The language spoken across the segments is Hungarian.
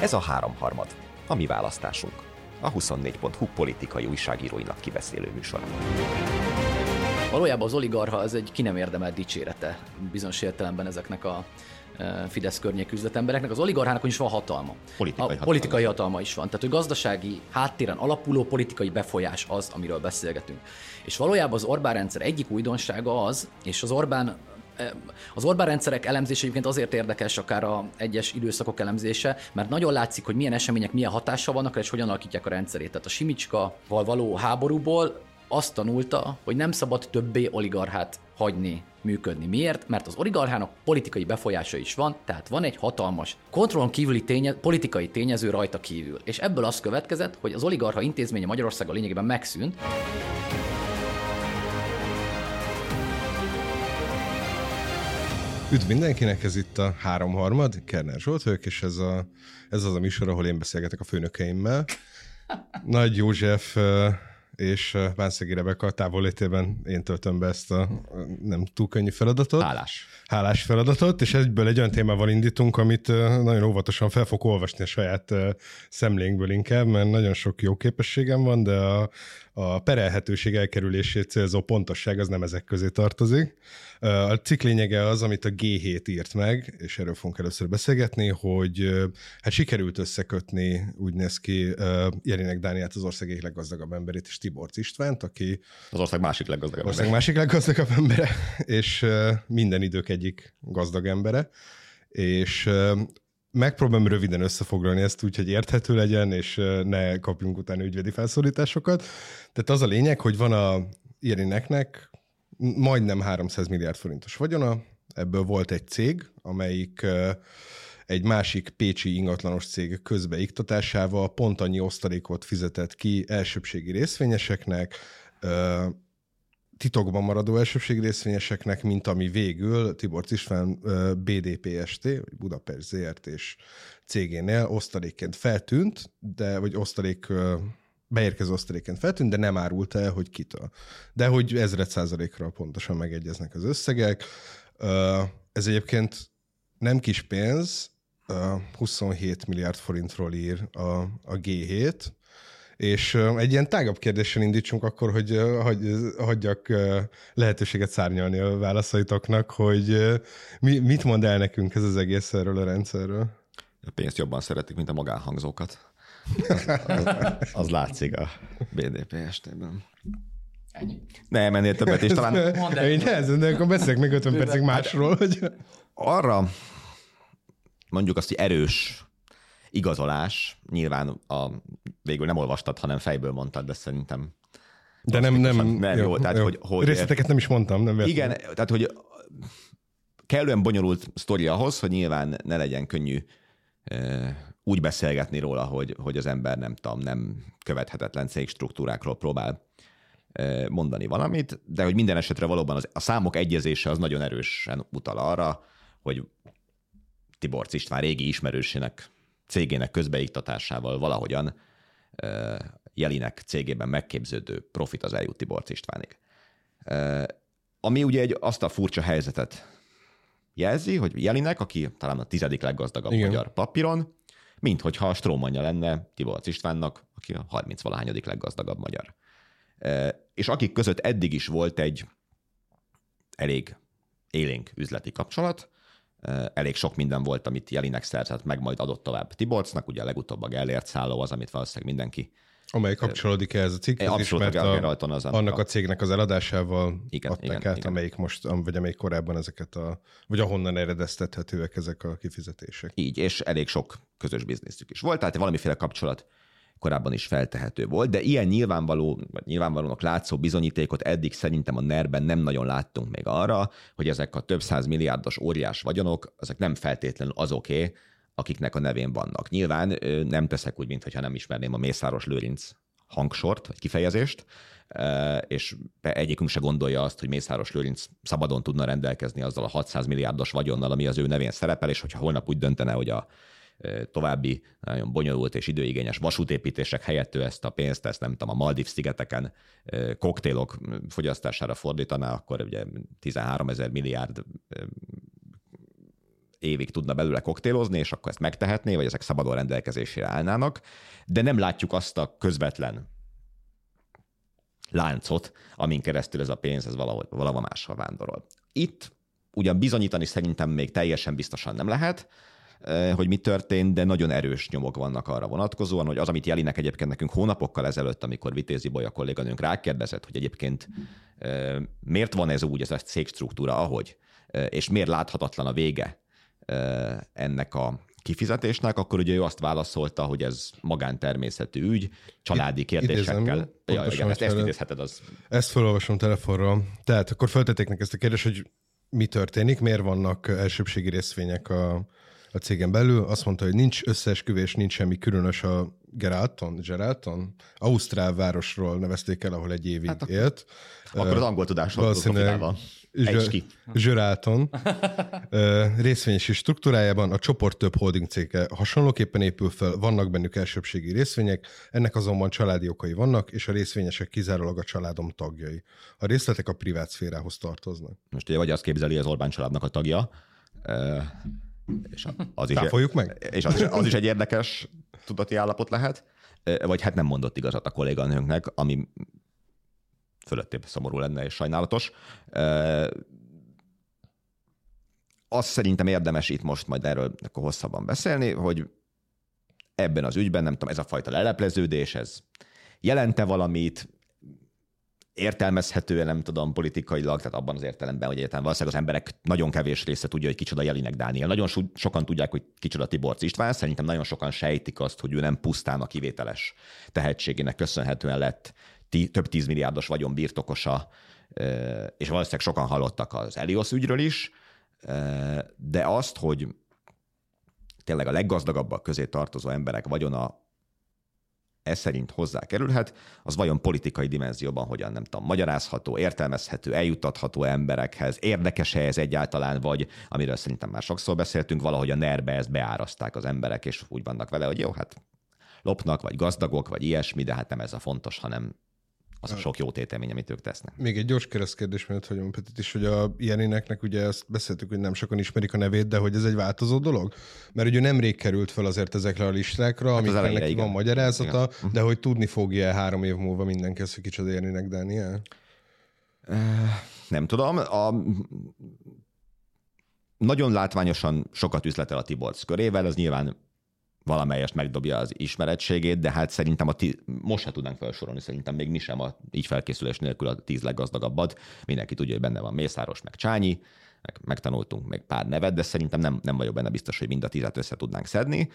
Ez a háromharmad, a mi választásunk. A 24.hu politikai újságíróinak kibeszélő műsor. Valójában az oligarha az egy ki nem érdemelt dicsérete bizonyos értelemben ezeknek a e, Fidesz környék üzletembereknek. Az oligarchának is van hatalma. Politikai a hatalma. politikai hatalma is van. Tehát, hogy gazdasági háttéren alapuló politikai befolyás az, amiről beszélgetünk. És valójában az Orbán rendszer egyik újdonsága az, és az Orbán az Orbán rendszerek elemzése egyébként azért érdekes, akár a egyes időszakok elemzése, mert nagyon látszik, hogy milyen események milyen hatással vannak, és hogyan alakítják a rendszerét. Tehát a Simicska-val való háborúból azt tanulta, hogy nem szabad többé oligarchát hagyni működni. Miért? Mert az oligarchának politikai befolyása is van, tehát van egy hatalmas kontrollon kívüli ténye, politikai tényező rajta kívül. És ebből az következett, hogy az oligarcha intézménye Magyarországon lényegében megszűnt. Üdv mindenkinek, ez itt a háromharmad, Kerner Zsolt vagyok, és ez, a, ez az a műsor, ahol én beszélgetek a főnökeimmel. Nagy József és Bánszegi Rebeka távollétében én töltöm be ezt a nem túl könnyű feladatot. Hálás. Hálás feladatot, és egyből egy olyan témával indítunk, amit nagyon óvatosan fel fog olvasni a saját szemlénkből inkább, mert nagyon sok jó képességem van, de a, a perelhetőség elkerülését célzó pontosság az nem ezek közé tartozik. A cikk lényege az, amit a G7 írt meg, és erről fogunk először beszélgetni, hogy hát sikerült összekötni, úgy néz ki, Jelinek Dániát, az ország egyik leggazdagabb emberét, és Tiborc Istvánt, aki... Az ország másik leggazdagabb ország embere. másik leggazdagabb embere, és minden idők egyik gazdag embere. És megpróbálom röviden összefoglalni ezt úgy, hogy érthető legyen, és ne kapjunk utána ügyvédi felszólításokat. Tehát az a lényeg, hogy van a Irineknek majdnem 300 milliárd forintos vagyona, ebből volt egy cég, amelyik egy másik pécsi ingatlanos cég közbeiktatásával pont annyi osztalékot fizetett ki elsőbségi részvényeseknek, titokban maradó elsőbségi részvényeseknek, mint ami végül Tibor István BDPST, vagy Budapest ZRT és cégénél osztalékként feltűnt, de, vagy osztalék beérkező osztalékként feltűnt, de nem árult el, hogy kitől. De hogy ezred százalékra pontosan megegyeznek az összegek. Ez egyébként nem kis pénz, 27 milliárd forintról ír a, a G7, és egy ilyen tágabb kérdéssel indítsunk akkor, hogy hagy, hagyjak lehetőséget szárnyalni a válaszaitoknak, hogy mi, mit mond el nekünk ez az egész erről a rendszerről? A pénzt jobban szeretik, mint a magánhangzókat. Az, az, az látszik a BDP estében. Ennyi. Nem, ennél többet is talán... Mondd el. Én de akkor beszélek még 50 percig másról. Hogy... Arra mondjuk azt, hogy erős igazolás, nyilván a, végül nem olvastad, hanem fejből mondtad, de szerintem de nem, nem, nem jó, jó, tehát jó. Hogy, hogy... Részleteket nem is mondtam, nem. Igen, tehát hogy kellően bonyolult sztori ahhoz, hogy nyilván ne legyen könnyű úgy beszélgetni róla, hogy, hogy az ember nem tudom, nem követhetetlen cégstruktúrákról próbál mondani valamit, de hogy minden esetre valóban az, a számok egyezése az nagyon erősen utal arra, hogy Tibor István régi ismerősének cégének közbeiktatásával valahogyan Jelinek cégében megképződő profit az eljut Tibor Istvánig. Ami ugye egy azt a furcsa helyzetet jelzi, hogy Jelinek, aki talán a tizedik leggazdagabb Igen. magyar papíron, mint hogyha a strómanja lenne Tibor Istvánnak, aki a 30 valahányadik leggazdagabb magyar. És akik között eddig is volt egy elég élénk üzleti kapcsolat, elég sok minden volt, amit Jelinek szerzett meg, majd adott tovább Tiborcnak, ugye a legutóbb a Gellért szálló az, amit valószínűleg mindenki Amely kapcsolódik ehhez a cikkhez is, mert a, az, annak a cégnek az eladásával igen, adták igen, át, igen. amelyik most, vagy amelyik korábban ezeket a, vagy ahonnan eredeztethetőek ezek a kifizetések. Így, és elég sok közös bizniszük is volt, tehát valamiféle kapcsolat korábban is feltehető volt, de ilyen nyilvánvaló, vagy nyilvánvalónak látszó bizonyítékot eddig szerintem a NER-ben nem nagyon láttunk még arra, hogy ezek a több száz milliárdos óriás vagyonok, ezek nem feltétlenül azoké, akiknek a nevén vannak. Nyilván nem teszek úgy, mintha nem ismerném a Mészáros Lőrinc hangsort, vagy kifejezést, és egyikünk se gondolja azt, hogy Mészáros Lőrinc szabadon tudna rendelkezni azzal a 600 milliárdos vagyonnal, ami az ő nevén szerepel, és hogyha holnap úgy döntene, hogy a további nagyon bonyolult és időigényes vasútépítések helyett ő ezt a pénzt, ezt nem tudom, a Maldiv szigeteken koktélok fogyasztására fordítaná, akkor ugye 13 ezer milliárd évig tudna belőle koktélozni, és akkor ezt megtehetné, vagy ezek szabadon rendelkezésére állnának, de nem látjuk azt a közvetlen láncot, amin keresztül ez a pénz ez valahol, valahol máshol vándorol. Itt ugyan bizonyítani szerintem még teljesen biztosan nem lehet, eh, hogy mi történt, de nagyon erős nyomok vannak arra vonatkozóan, hogy az, amit Jelinek egyébként nekünk hónapokkal ezelőtt, amikor Vitézi Bolya kolléganőnk rákérdezett, hogy egyébként eh, miért van ez úgy, ez a cégstruktúra, ahogy, eh, és miért láthatatlan a vége ennek a kifizetésnek, akkor ugye ő azt válaszolta, hogy ez magántermészetű ügy, családi kérdésekkel. ja, igen, ezt, ezt idézheted az. Ezt felolvasom telefonról. Tehát akkor feltették neki ezt a kérdést, hogy mi történik, miért vannak elsőbségi részvények a, a cégen belül. Azt mondta, hogy nincs összeesküvés, nincs semmi különös a Geralton, Geralton, Ausztrál városról nevezték el, ahol egy évig hát élt. Akkor az angol tudásról Zsöráton részvényesi struktúrájában a csoport több holding cége hasonlóképpen épül fel, vannak bennük elsőbségi részvények, ennek azonban családi okai vannak, és a részvényesek kizárólag a családom tagjai. A részletek a privát szférához tartoznak. Most ugye vagy azt képzeli az Orbán családnak a tagja, és az is, meg? És az is, az is egy érdekes tudati állapot lehet, vagy hát nem mondott igazat a kolléganőnknek, ami fölöttébb szomorú lenne és sajnálatos. Azt szerintem érdemes itt most majd erről akkor hosszabban beszélni, hogy ebben az ügyben, nem tudom, ez a fajta lelepleződés, ez jelente valamit, értelmezhetően, nem tudom, politikailag, tehát abban az értelemben, hogy egyáltalán valószínűleg az emberek nagyon kevés része tudja, hogy kicsoda Jelinek Dániel. Nagyon so- sokan tudják, hogy kicsoda Tibor István, szerintem nagyon sokan sejtik azt, hogy ő nem pusztán a kivételes tehetségének köszönhetően lett tí- több tízmilliárdos vagyon birtokosa, és valószínűleg sokan hallottak az Elios ügyről is, de azt, hogy tényleg a leggazdagabbak közé tartozó emberek vagyona ez szerint hozzá kerülhet, az vajon politikai dimenzióban hogyan nem tudom, magyarázható, értelmezhető, eljuttatható emberekhez, érdekes-e ez egyáltalán, vagy amiről szerintem már sokszor beszéltünk, valahogy a nerbe ezt beáraszták az emberek, és úgy vannak vele, hogy jó, hát lopnak, vagy gazdagok, vagy ilyesmi, de hát nem ez a fontos, hanem az a sok jó tételmény, amit ők tesznek. Még egy gyors keresztkérdés, mert hogy Petit is, hogy a ilyenéneknek ugye ezt beszéltük, hogy nem sokan ismerik a nevét, de hogy ez egy változó dolog? Mert ugye nemrég került fel azért ezekre a listákra, hát amiknek neki van magyarázata, igen. de hogy tudni fogja három év múlva mindenki ezt, hogy kicsoda ilyenének Daniel? Nem tudom. A nagyon látványosan sokat üzletel a Tiborcs körével, az nyilván valamelyest megdobja az ismerettségét, de hát szerintem a tí- most se tudnánk felsorolni, szerintem még mi sem a így felkészülés nélkül a tíz leggazdagabbat. Mindenki tudja, hogy benne van Mészáros, meg Csányi, meg megtanultunk még pár nevet, de szerintem nem, nem vagyok benne biztos, hogy mind a tízet össze tudnánk szedni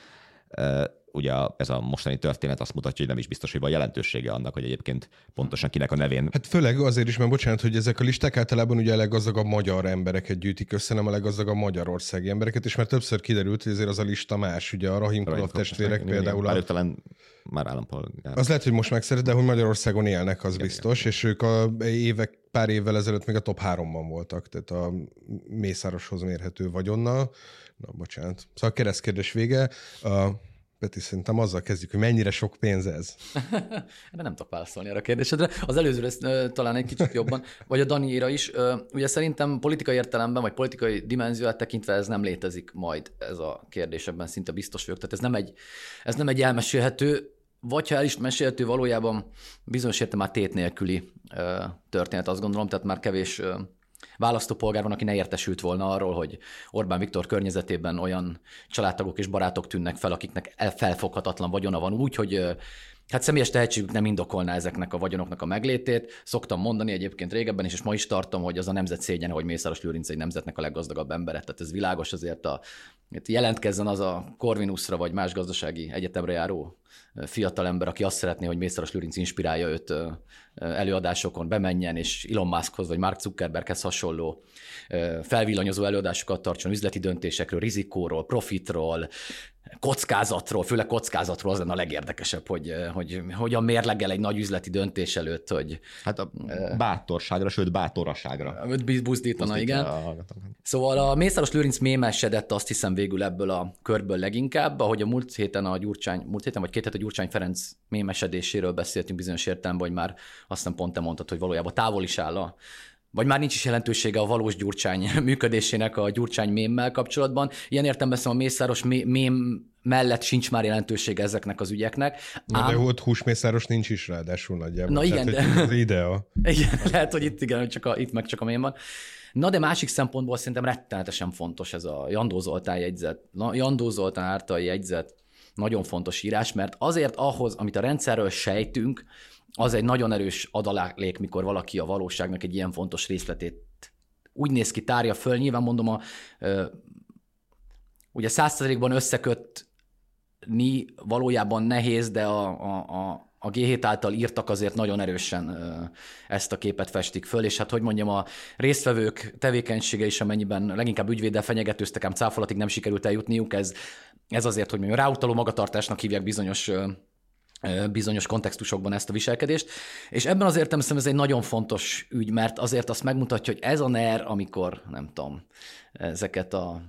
ugye ez a mostani történet azt mutatja, hogy nem is biztos, hogy van jelentősége annak, hogy egyébként pontosan kinek a nevén. Hát főleg azért is, mert bocsánat, hogy ezek a listák általában ugye a leggazdagabb magyar embereket gyűjtik össze, nem a leggazdagabb magyarországi embereket, és már többször kiderült, hogy ezért az a lista más. Ugye a Rahim Rahim testvérek igen, például. Igen, a... talán már állampolgár. Az lehet, hogy most megszeret, de hogy Magyarországon élnek, az igen, biztos, igen. és ők a évek, pár évvel ezelőtt még a top háromban voltak, tehát a Mészároshoz mérhető vagyonnal. Na, bocsánat. Szóval a keresztkérdés vége. A Peti, szerintem azzal kezdjük, hogy mennyire sok pénz ez. De nem tudok válaszolni erre a kérdésedre. Az előző lesz talán egy kicsit jobban, vagy a Daniéra is. Ugye szerintem politikai értelemben, vagy politikai dimenziót tekintve ez nem létezik majd ez a kérdés, ebben szinte biztos vagyok. Tehát ez nem egy, ez nem egy elmesélhető, vagy ha el is mesélhető, valójában bizonyos értem már tét nélküli történet, azt gondolom, tehát már kevés választópolgár van, aki ne értesült volna arról, hogy Orbán Viktor környezetében olyan családtagok és barátok tűnnek fel, akiknek felfoghatatlan vagyona van úgy, hogy Hát személyes tehetségük nem indokolná ezeknek a vagyonoknak a meglétét. Szoktam mondani egyébként régebben is, és ma is tartom, hogy az a nemzet szégyen, hogy Mészáros Lőrinc egy nemzetnek a leggazdagabb embere. Tehát ez világos azért a, jelentkezzen az a Corvinusra vagy más gazdasági egyetemre járó fiatal ember, aki azt szeretné, hogy Mészáros Lőrinc inspirálja őt előadásokon, bemenjen, és Elon Muskhoz vagy Mark Zuckerberghez hasonló felvillanyozó előadásokat tartson üzleti döntésekről, rizikóról, profitról, kockázatról, főleg kockázatról az lenne a legérdekesebb, hogy, hogy hogyan mérlegel egy nagy üzleti döntés előtt, hogy... Hát a bátorságra, sőt bátoraságra. Buzdítana, igen. A... Szóval a Mészáros Lőrinc mémesedett azt hiszem végül ebből a körből leginkább, ahogy a múlt héten a Gyurcsány, múlt héten vagy két hét a Gyurcsány Ferenc mémesedéséről beszéltünk bizonyos értelemben, hogy már azt hiszem pont te mondtad, hogy valójában távol is áll a vagy már nincs is jelentősége a valós gyurcsány működésének a gyurcsány mémmel kapcsolatban. Ilyen értem a mészáros mém mellett sincs már jelentősége ezeknek az ügyeknek. Na, Ám... de ott húsmészáros nincs is ráadásul nagyjából. Na igen, Tehát, de... Az idea. Igen, lehet, hogy itt igen, csak a, itt meg csak a mém van. Na de másik szempontból szerintem rettenetesen fontos ez a Jandó Zoltán jegyzet, Jandó Zoltán által jegyzet, nagyon fontos írás, mert azért ahhoz, amit a rendszerről sejtünk, az egy nagyon erős adalék, mikor valaki a valóságnak egy ilyen fontos részletét úgy néz ki, tárja föl. Nyilván mondom, a, ugye százszerékban összekötni valójában nehéz, de a, a, a, a G7 által írtak azért nagyon erősen ezt a képet festik föl, és hát hogy mondjam, a résztvevők tevékenysége is, amennyiben leginkább ügyvéddel fenyegetőztek, ám cáfolatig nem sikerült eljutniuk, ez, ez azért, hogy mondjam, ráutaló magatartásnak hívják bizonyos bizonyos kontextusokban ezt a viselkedést. És ebben az értelemben ez egy nagyon fontos ügy, mert azért azt megmutatja, hogy ez a NER, amikor, nem tudom, ezeket a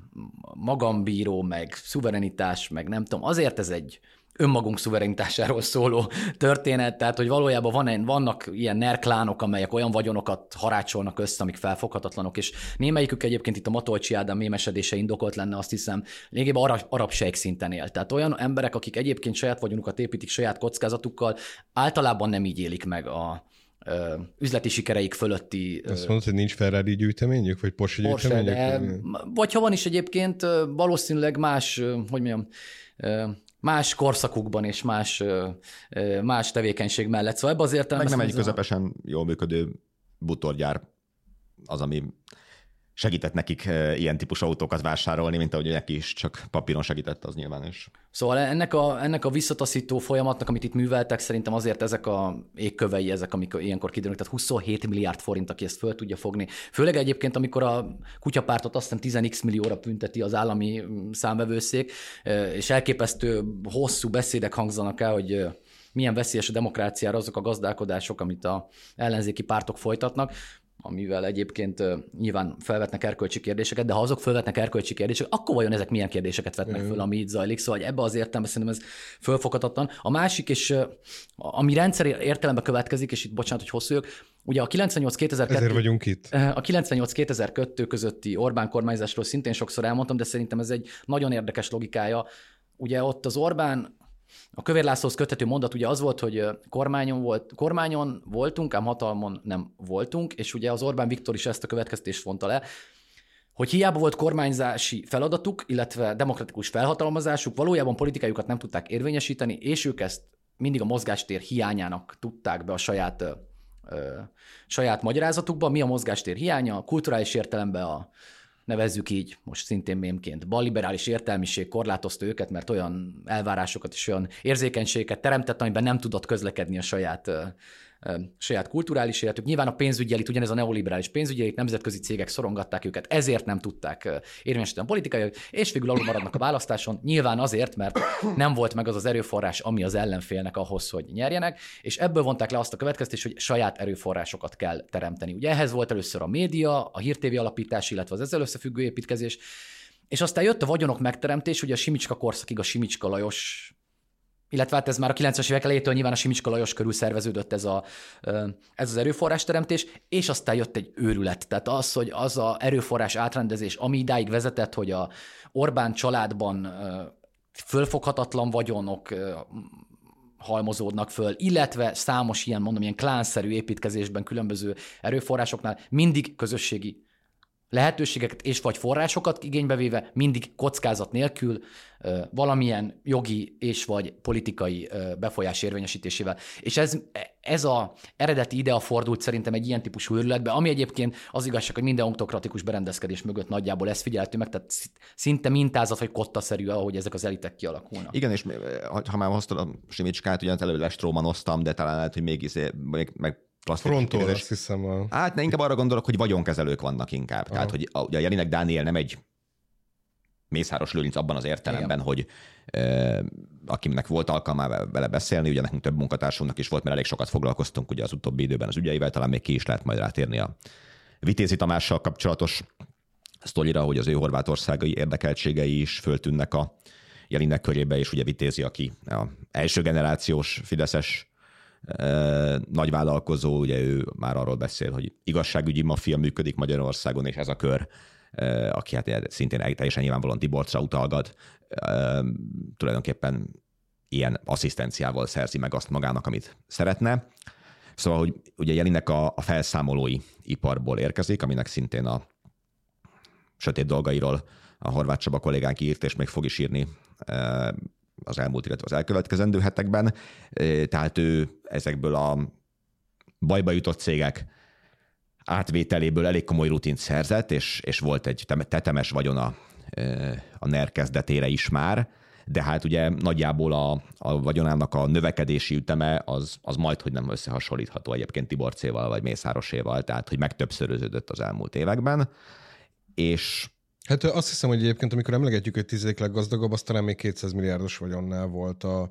magambíró, meg szuverenitás, meg nem tudom, azért ez egy önmagunk szuverenitásáról szóló történet, tehát hogy valójában van, vannak ilyen nerklánok, amelyek olyan vagyonokat harácsolnak össze, amik felfoghatatlanok, és némelyikük egyébként itt a Matolcsi Ádám mémesedése indokolt lenne, azt hiszem, lényegében arab, arab szinten él. Tehát olyan emberek, akik egyébként saját vagyonukat építik saját kockázatukkal, általában nem így élik meg a, üzleti sikereik fölötti... Azt mondod, hogy nincs Ferrari gyűjteményük, vagy Porsche, Porsche gyűjteményük? De, vagy ha van is egyébként, valószínűleg más, hogy mondjam, más korszakukban és más, más tevékenység mellett. Szóval ebben az értelemben... Meg nem egy közepesen jól működő butorgyár az, ami segített nekik ilyen típusú autókat vásárolni, mint ahogy neki is csak papíron segített, az nyilván is. Szóval ennek a, ennek a visszataszító folyamatnak, amit itt műveltek, szerintem azért ezek a égkövei, ezek, amik ilyenkor kiderülnek, tehát 27 milliárd forint, aki ezt föl tudja fogni. Főleg egyébként, amikor a kutyapártot azt hiszem 10x millióra bünteti az állami mm, számvevőszék, és elképesztő hosszú beszédek hangzanak el, hogy milyen veszélyes a demokráciára azok a gazdálkodások, amit a ellenzéki pártok folytatnak amivel egyébként nyilván felvetnek erkölcsi kérdéseket, de ha azok felvetnek erkölcsi kérdéseket, akkor vajon ezek milyen kérdéseket vetnek föl, ami itt zajlik? Szóval ebbe az értelemben szerintem ez fölfoghatatlan. A másik, és ami rendszer értelembe következik, és itt bocsánat, hogy hosszú jövök, Ugye a 98-2002... Ezért vagyunk itt. A 98-2002 közötti Orbán kormányzásról szintén sokszor elmondtam, de szerintem ez egy nagyon érdekes logikája. Ugye ott az Orbán a Kövér Lászlóhoz köthető mondat ugye az volt, hogy kormányon, volt, kormányon voltunk, ám hatalmon nem voltunk, és ugye az Orbán Viktor is ezt a következtést vonta le, hogy hiába volt kormányzási feladatuk, illetve demokratikus felhatalmazásuk, valójában politikájukat nem tudták érvényesíteni, és ők ezt mindig a mozgástér hiányának tudták be a saját, ö, saját magyarázatukba. Mi a mozgástér hiánya? Kulturális értelemben a nevezzük így, most szintén mémként, balliberális értelmiség korlátozta őket, mert olyan elvárásokat és olyan érzékenységeket teremtett, amiben nem tudott közlekedni a saját saját kulturális életük. Nyilván a pénzügyelit, ugyanez a neoliberális pénzügyelit, nemzetközi cégek szorongatták őket, ezért nem tudták érvényesíteni a politikai, és végül alul maradnak a választáson. Nyilván azért, mert nem volt meg az az erőforrás, ami az ellenfélnek ahhoz, hogy nyerjenek, és ebből vonták le azt a következtést, hogy saját erőforrásokat kell teremteni. Ugye ehhez volt először a média, a hírtévi alapítás, illetve az ezzel összefüggő építkezés, és aztán jött a vagyonok megteremtés, ugye a Simicska korszakig a Simicska Lajos illetve hát ez már a 90-es évek elejétől nyilván a Simicska Lajos körül szerveződött ez, a, ez az erőforrásteremtés, és aztán jött egy őrület. Tehát az, hogy az a erőforrás átrendezés, ami idáig vezetett, hogy a Orbán családban fölfoghatatlan vagyonok halmozódnak föl, illetve számos ilyen, mondom, ilyen klánszerű építkezésben különböző erőforrásoknál mindig közösségi lehetőségeket és vagy forrásokat igénybe véve, mindig kockázat nélkül, valamilyen jogi és vagy politikai befolyás érvényesítésével. És ez, ez a eredeti idea fordult szerintem egy ilyen típusú őrületbe, ami egyébként az igazság, hogy minden autokratikus berendezkedés mögött nagyjából ez figyelhető meg, tehát szinte mintázat vagy kottaszerű, ahogy ezek az elitek kialakulnak. Igen, és ha már hoztad a Simicskát, ugye előre strómanoztam, de talán lehet, hogy még, izé, meg, meg Frontól, azt hiszem. A... Hát ne, inkább arra gondolok, hogy vagyonkezelők vannak inkább. Aha. Tehát, hogy a, ugye a Jelinek Dániel nem egy Mészáros Lőrinc abban az értelemben, Igen. hogy e, akinek volt alkalmá vele beszélni, ugye nekünk több munkatársunknak is volt, mert elég sokat foglalkoztunk ugye az utóbbi időben az ügyeivel, talán még ki is lehet majd rátérni a Vitézi Tamással kapcsolatos sztorira, hogy az ő horvátországai érdekeltségei is föltűnnek a Jelinek körébe, és ugye Vitézi, aki a első generációs Fideszes nagyvállalkozó, ugye ő már arról beszél, hogy igazságügyi maffia működik Magyarországon, és ez a kör, aki hát szintén teljesen nyilvánvalóan Tiborcra utalgat, tulajdonképpen ilyen asszisztenciával szerzi meg azt magának, amit szeretne. Szóval, hogy ugye Jelinek a, a felszámolói iparból érkezik, aminek szintén a sötét dolgairól a Horváth Csaba kollégánk írt, és még fog is írni az elmúlt, illetve az elkövetkezendő hetekben. Tehát ő ezekből a bajba jutott cégek átvételéből elég komoly rutint szerzett, és, és volt egy tetemes vagyona a NER kezdetére is már, de hát ugye nagyjából a, a vagyonának a növekedési üteme az, az majd, hogy nem összehasonlítható egyébként Tiborcéval vagy Mészároséval, tehát hogy megtöbbszöröződött az elmúlt években, és Hát azt hiszem, hogy egyébként, amikor emlegetjük, hogy tízék leggazdagabb, az talán még 200 milliárdos vagyonnál volt a,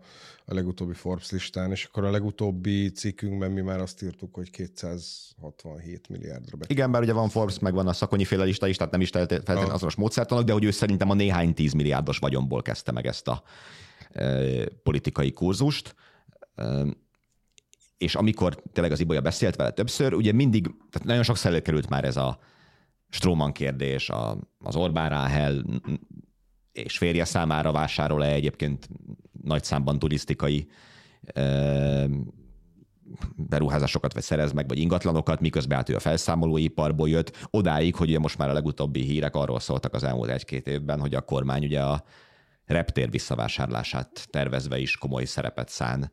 a legutóbbi Forbes listán, és akkor a legutóbbi cikkünkben mi már azt írtuk, hogy 267 milliárdra be. Igen, bár ugye van Forbes, meg van a szakonyi féle lista is, tehát nem is feltétlenül ah. azonos módszertanak, de hogy ő szerintem a néhány 10 milliárdos vagyonból kezdte meg ezt a e, politikai kurzust. E, és amikor tényleg az Ibolya beszélt vele többször, ugye mindig, tehát nagyon sokszor előkerült már ez a Stroman kérdés, a, az Orbán Ráhel és férje számára vásárol-e egyébként nagy számban turisztikai e, beruházásokat vagy szerez meg, vagy ingatlanokat, miközben át ő a felszámolóiparból jött, odáig, hogy ugye most már a legutóbbi hírek arról szóltak az elmúlt egy-két évben, hogy a kormány ugye a reptér visszavásárlását tervezve is komoly szerepet szán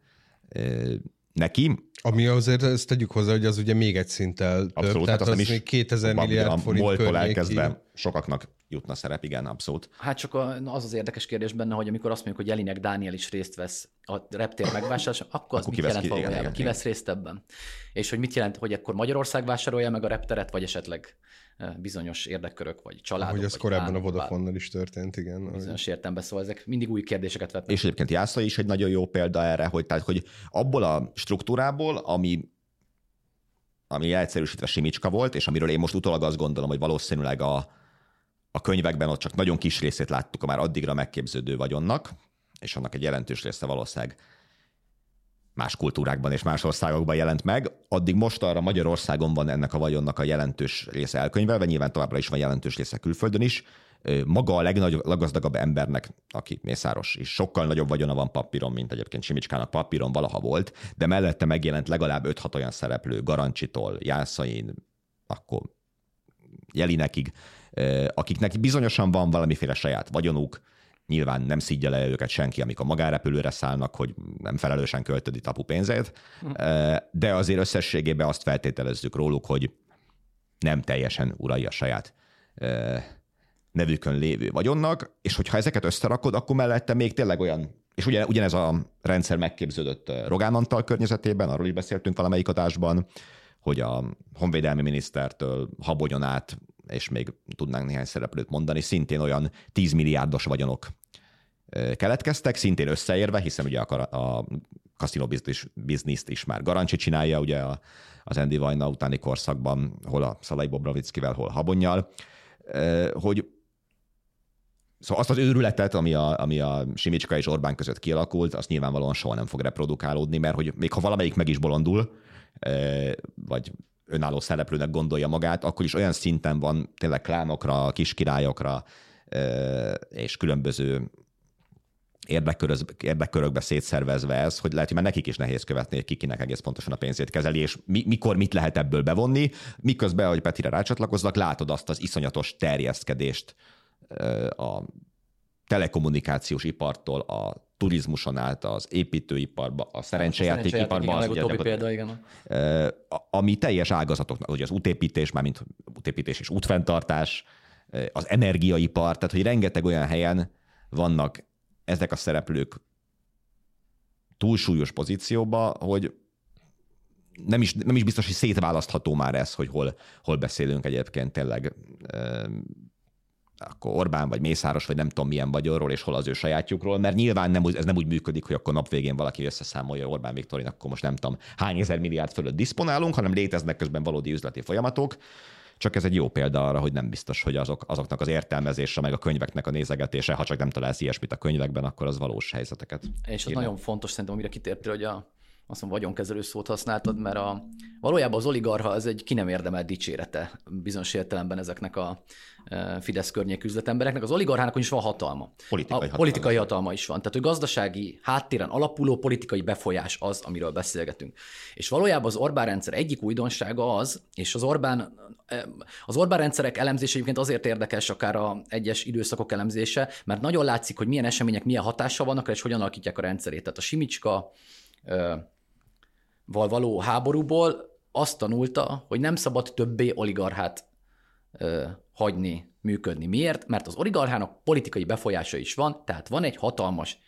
neki. Ami azért, ezt tegyük hozzá, hogy az ugye még egy szinttel több, abszolút, tehát hát az, az még 2000 milliárd forint elkezdve sokaknak jutna szerep, igen, abszolút. Hát csak az az érdekes kérdés benne, hogy amikor azt mondjuk, hogy Jelinek Dániel is részt vesz a reptér megvásárlása, akkor az akkor mit jelent ki, valójában? Igen, ki vesz részt ebben? És hogy mit jelent, hogy akkor Magyarország vásárolja meg a repteret, vagy esetleg bizonyos érdekkörök, vagy családok. Hogy ez korábban a vodafone is történt, igen. Bizonyos értelemben, szóval ezek mindig új kérdéseket vetnek. És egyébként Jászla is egy nagyon jó példa erre, hogy, tehát, hogy abból a struktúrából, ami ami egyszerűsítve Simicska volt, és amiről én most utólag azt gondolom, hogy valószínűleg a, a könyvekben ott csak nagyon kis részét láttuk a már addigra megképződő vagyonnak, és annak egy jelentős része valószínűleg más kultúrákban és más országokban jelent meg. Addig most arra Magyarországon van ennek a vagyonnak a jelentős része elkönyvelve, nyilván továbbra is van jelentős része külföldön is. Maga a legnagyobb, leggazdagabb embernek, aki Mészáros is, sokkal nagyobb vagyona van papíron, mint egyébként Simicskának papíron valaha volt, de mellette megjelent legalább 5-6 olyan szereplő, Garancsitól, Jászain, akkor Jelinekig, akiknek bizonyosan van valamiféle saját vagyonuk, Nyilván nem szídja le őket senki, amikor magárepülőre szállnak, hogy nem felelősen költöd itt apu pénzét, hm. de azért összességében azt feltételezzük róluk, hogy nem teljesen urai a saját nevükön lévő vagyonnak, és hogyha ezeket összerakod, akkor mellette még tényleg olyan, és ugyan, ugyanez a rendszer megképződött Rogán Antal környezetében, arról is beszéltünk valamelyik adásban, hogy a honvédelmi minisztertől Habonyon át és még tudnánk néhány szereplőt mondani, szintén olyan 10 milliárdos vagyonok keletkeztek, szintén összeérve, hiszen ugye a, a kaszinó bizniszt is már Garancsi csinálja, ugye a, az Andy Vajna utáni korszakban, hol a Szalai Bobrovickivel, hol Habonnyal, hogy Szóval azt az őrületet, ami a, ami a Simicska és Orbán között kialakult, azt nyilvánvalóan soha nem fog reprodukálódni, mert hogy még ha valamelyik meg is bolondul, vagy önálló szereplőnek gondolja magát, akkor is olyan szinten van tényleg klánokra, kiskirályokra és különböző érdekkörökbe szétszervezve ez, hogy lehet, hogy már nekik is nehéz követni, hogy kikinek egész pontosan a pénzét kezeli, és mi, mikor mit lehet ebből bevonni, miközben, hogy Petire rácsatlakoznak, látod azt az iszonyatos terjeszkedést a telekommunikációs ipartól a turizmuson át, az építőiparba, a szerencsejátékiparba. Az, az példa, igen. Ami teljes ágazatoknak, ugye az útépítés, már mint útépítés és útfenntartás, az energiaipar, tehát hogy rengeteg olyan helyen vannak ezek a szereplők túlsúlyos pozícióba, hogy nem is, nem is biztos, hogy szétválasztható már ez, hogy hol, hol beszélünk egyébként tényleg akkor Orbán vagy Mészáros, vagy nem tudom milyen vagyonról, és hol az ő sajátjukról, mert nyilván nem, ez nem úgy működik, hogy akkor nap végén valaki összeszámolja Orbán Viktorin, akkor most nem tudom hány ezer milliárd fölött diszponálunk, hanem léteznek közben valódi üzleti folyamatok, csak ez egy jó példa arra, hogy nem biztos, hogy azok, azoknak az értelmezése, meg a könyveknek a nézegetése, ha csak nem találsz ilyesmit a könyvekben, akkor az valós helyzeteket. És az nagyon fontos szerintem, amire kitértél, hogy a, azt mondom, vagyonkezelő szót használtad, mert a, valójában az oligarha az egy ki nem érdemelt dicsérete bizonyos értelemben ezeknek a e, Fidesz környék üzletembereknek. Az oligarchának is van hatalma. Politikai a hatalma. politikai hatalma is van. Tehát, hogy gazdasági háttéren alapuló politikai befolyás az, amiről beszélgetünk. És valójában az Orbán rendszer egyik újdonsága az, és az Orbán, e, az Orbán rendszerek elemzése egyébként azért érdekes, akár a egyes időszakok elemzése, mert nagyon látszik, hogy milyen események milyen hatással vannak, és hogyan alakítják a rendszerét. Tehát a Simicska val való háborúból azt tanulta, hogy nem szabad többé oligarchát ö, hagyni működni. Miért? Mert az oligarchának politikai befolyása is van, tehát van egy hatalmas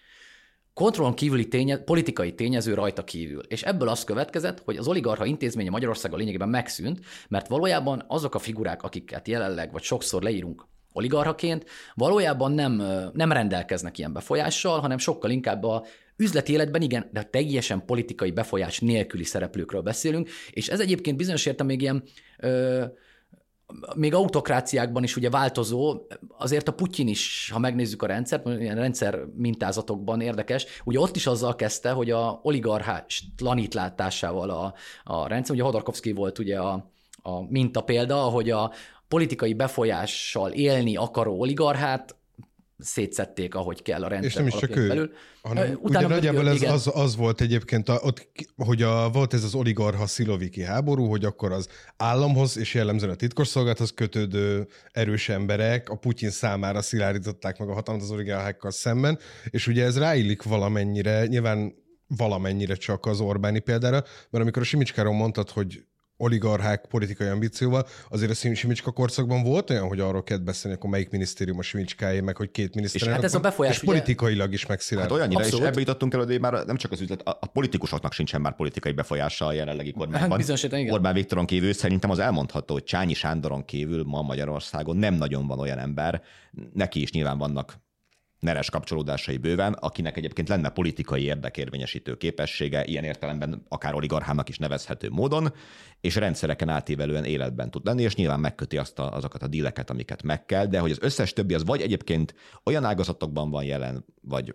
kontrollon kívüli ténye, politikai tényező rajta kívül. És ebből az következett, hogy az oligarcha intézménye Magyarországon lényegében megszűnt, mert valójában azok a figurák, akiket jelenleg vagy sokszor leírunk oligarchaként, valójában nem, nem rendelkeznek ilyen befolyással, hanem sokkal inkább a Üzleti életben igen, de teljesen politikai befolyás nélküli szereplőkről beszélünk, és ez egyébként bizonyos értem még ilyen ö, még autokráciákban is ugye változó, azért a Putyin is, ha megnézzük a rendszert, ilyen rendszer mintázatokban érdekes, ugye ott is azzal kezdte, hogy a oligarchás lanítlátásával a, a rendszer, ugye Hodorkovsky volt ugye a, a minta példa, hogy a politikai befolyással élni akaró oligarchát szétszették, ahogy kell a rendszer És nem is csak ő, belül. hanem uh, ugye nagyjából ez az, az volt egyébként, a, ott, hogy a, volt ez az oligarha sziloviki háború, hogy akkor az államhoz és jellemzően a titkosszolgálathoz kötődő erős emberek a Putyin számára szilárdították meg a hatalmat az oligarchákkal szemben, és ugye ez ráillik valamennyire, nyilván valamennyire csak az Orbáni példára, mert amikor a Simicskáról mondtad, hogy oligarchák politikai ambícióval. Azért a Simicska korszakban volt olyan, hogy arról kellett beszélni, akkor melyik minisztérium a Simicskáé, meg hogy két miniszter. És hát ez a befolyás, és ugye... politikailag is megszilárd. Hát olyannyira, Abszolút. és ebbe jutottunk el, hogy már nem csak az üzlet, a, a politikusoknak sincsen már politikai befolyása a jelenlegi kormányban. Hát bizonyos, igen. Orbán Viktoron kívül szerintem az elmondható, hogy Csányi Sándoron kívül ma Magyarországon nem nagyon van olyan ember, neki is nyilván vannak neres kapcsolódásai bőven, akinek egyébként lenne politikai érdekérvényesítő képessége, ilyen értelemben akár oligarchának is nevezhető módon, és rendszereken átívelően életben tud lenni, és nyilván megköti azt a, azokat a díleket, amiket meg kell, de hogy az összes többi az vagy egyébként olyan ágazatokban van jelen, vagy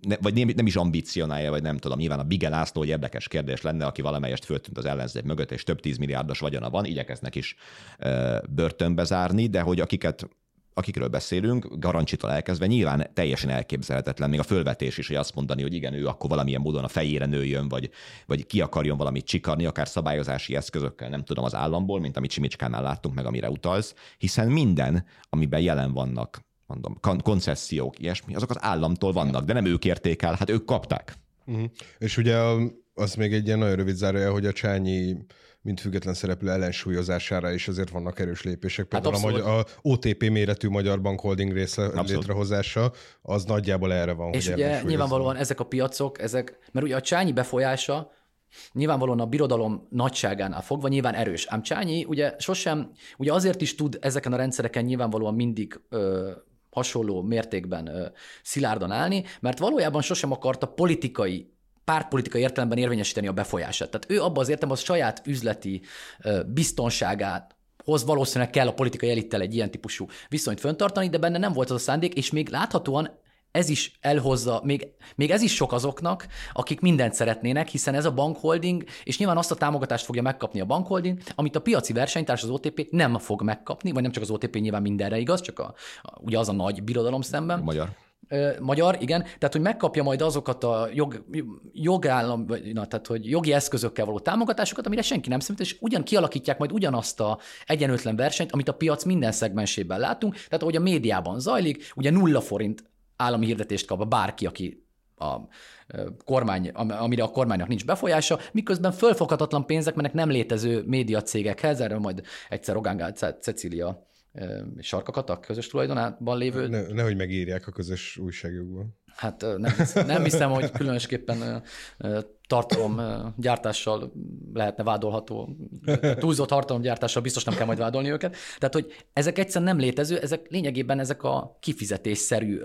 ne, vagy nem, nem is ambícionálja, vagy nem tudom, nyilván a Bige László egy érdekes kérdés lenne, aki valamelyest föltűnt az ellenzék mögött, és több tízmilliárdos vagyona van, igyekeznek is ö, börtönbe zárni, de hogy akiket akikről beszélünk, Garancsitól elkezdve nyilván teljesen elképzelhetetlen, még a fölvetés is, hogy azt mondani, hogy igen, ő akkor valamilyen módon a fejére nőjön, vagy, vagy ki akarjon valamit csikarni, akár szabályozási eszközökkel, nem tudom, az államból, mint amit Simicskánál láttunk, meg amire utalsz, hiszen minden, amiben jelen vannak, mondom, koncesziók, ilyesmi, azok az államtól vannak, de nem ők érték el, hát ők kapták. Uh-huh. És ugye az még egy ilyen nagyon rövid zárója, hogy a Csányi mint független szereplő ellensúlyozására is azért vannak erős lépések. Hát Például hát a, magyar, a OTP méretű Magyar Bank Holding része abszolút. létrehozása, az nagyjából erre van. És hogy ugye nyilvánvalóan ezek a piacok, ezek, mert ugye a Csányi befolyása Nyilvánvalóan a birodalom nagyságánál fogva nyilván erős. Ám Csányi ugye sosem, ugye azért is tud ezeken a rendszereken nyilvánvalóan mindig ö, hasonló mértékben ö, szilárdan állni, mert valójában sosem akarta politikai pártpolitikai értelemben érvényesíteni a befolyását. Tehát ő abban az értem az saját üzleti biztonságát hoz valószínűleg kell a politikai elittel egy ilyen típusú viszonyt föntartani, de benne nem volt az a szándék, és még láthatóan ez is elhozza, még, még ez is sok azoknak, akik mindent szeretnének, hiszen ez a bankholding, és nyilván azt a támogatást fogja megkapni a bankholding, amit a piaci versenytárs, az OTP nem fog megkapni, vagy nem csak az OTP nyilván mindenre igaz, csak a, a, ugye az a nagy birodalom szemben. Magyar magyar, igen, tehát hogy megkapja majd azokat a jog, jogállam, na, tehát hogy jogi eszközökkel való támogatásokat, amire senki nem számít, és ugyan kialakítják majd ugyanazt a egyenlőtlen versenyt, amit a piac minden szegmensében látunk, tehát ahogy a médiában zajlik, ugye nulla forint állami hirdetést kap a bárki, aki a kormány, amire a kormánynak nincs befolyása, miközben fölfoghatatlan pénzek mennek nem létező médiacégekhez, erről majd egyszer Rogán Cecília sarkakat a közös tulajdonában lévő... Ne, nehogy megírják a közös újságokban. Hát nem, nem hiszem, hogy különösképpen tartalomgyártással lehetne vádolható, túlzott tartalomgyártással biztos nem kell majd vádolni őket. Tehát, hogy ezek egyszerűen nem létező, ezek lényegében ezek a kifizetésszerű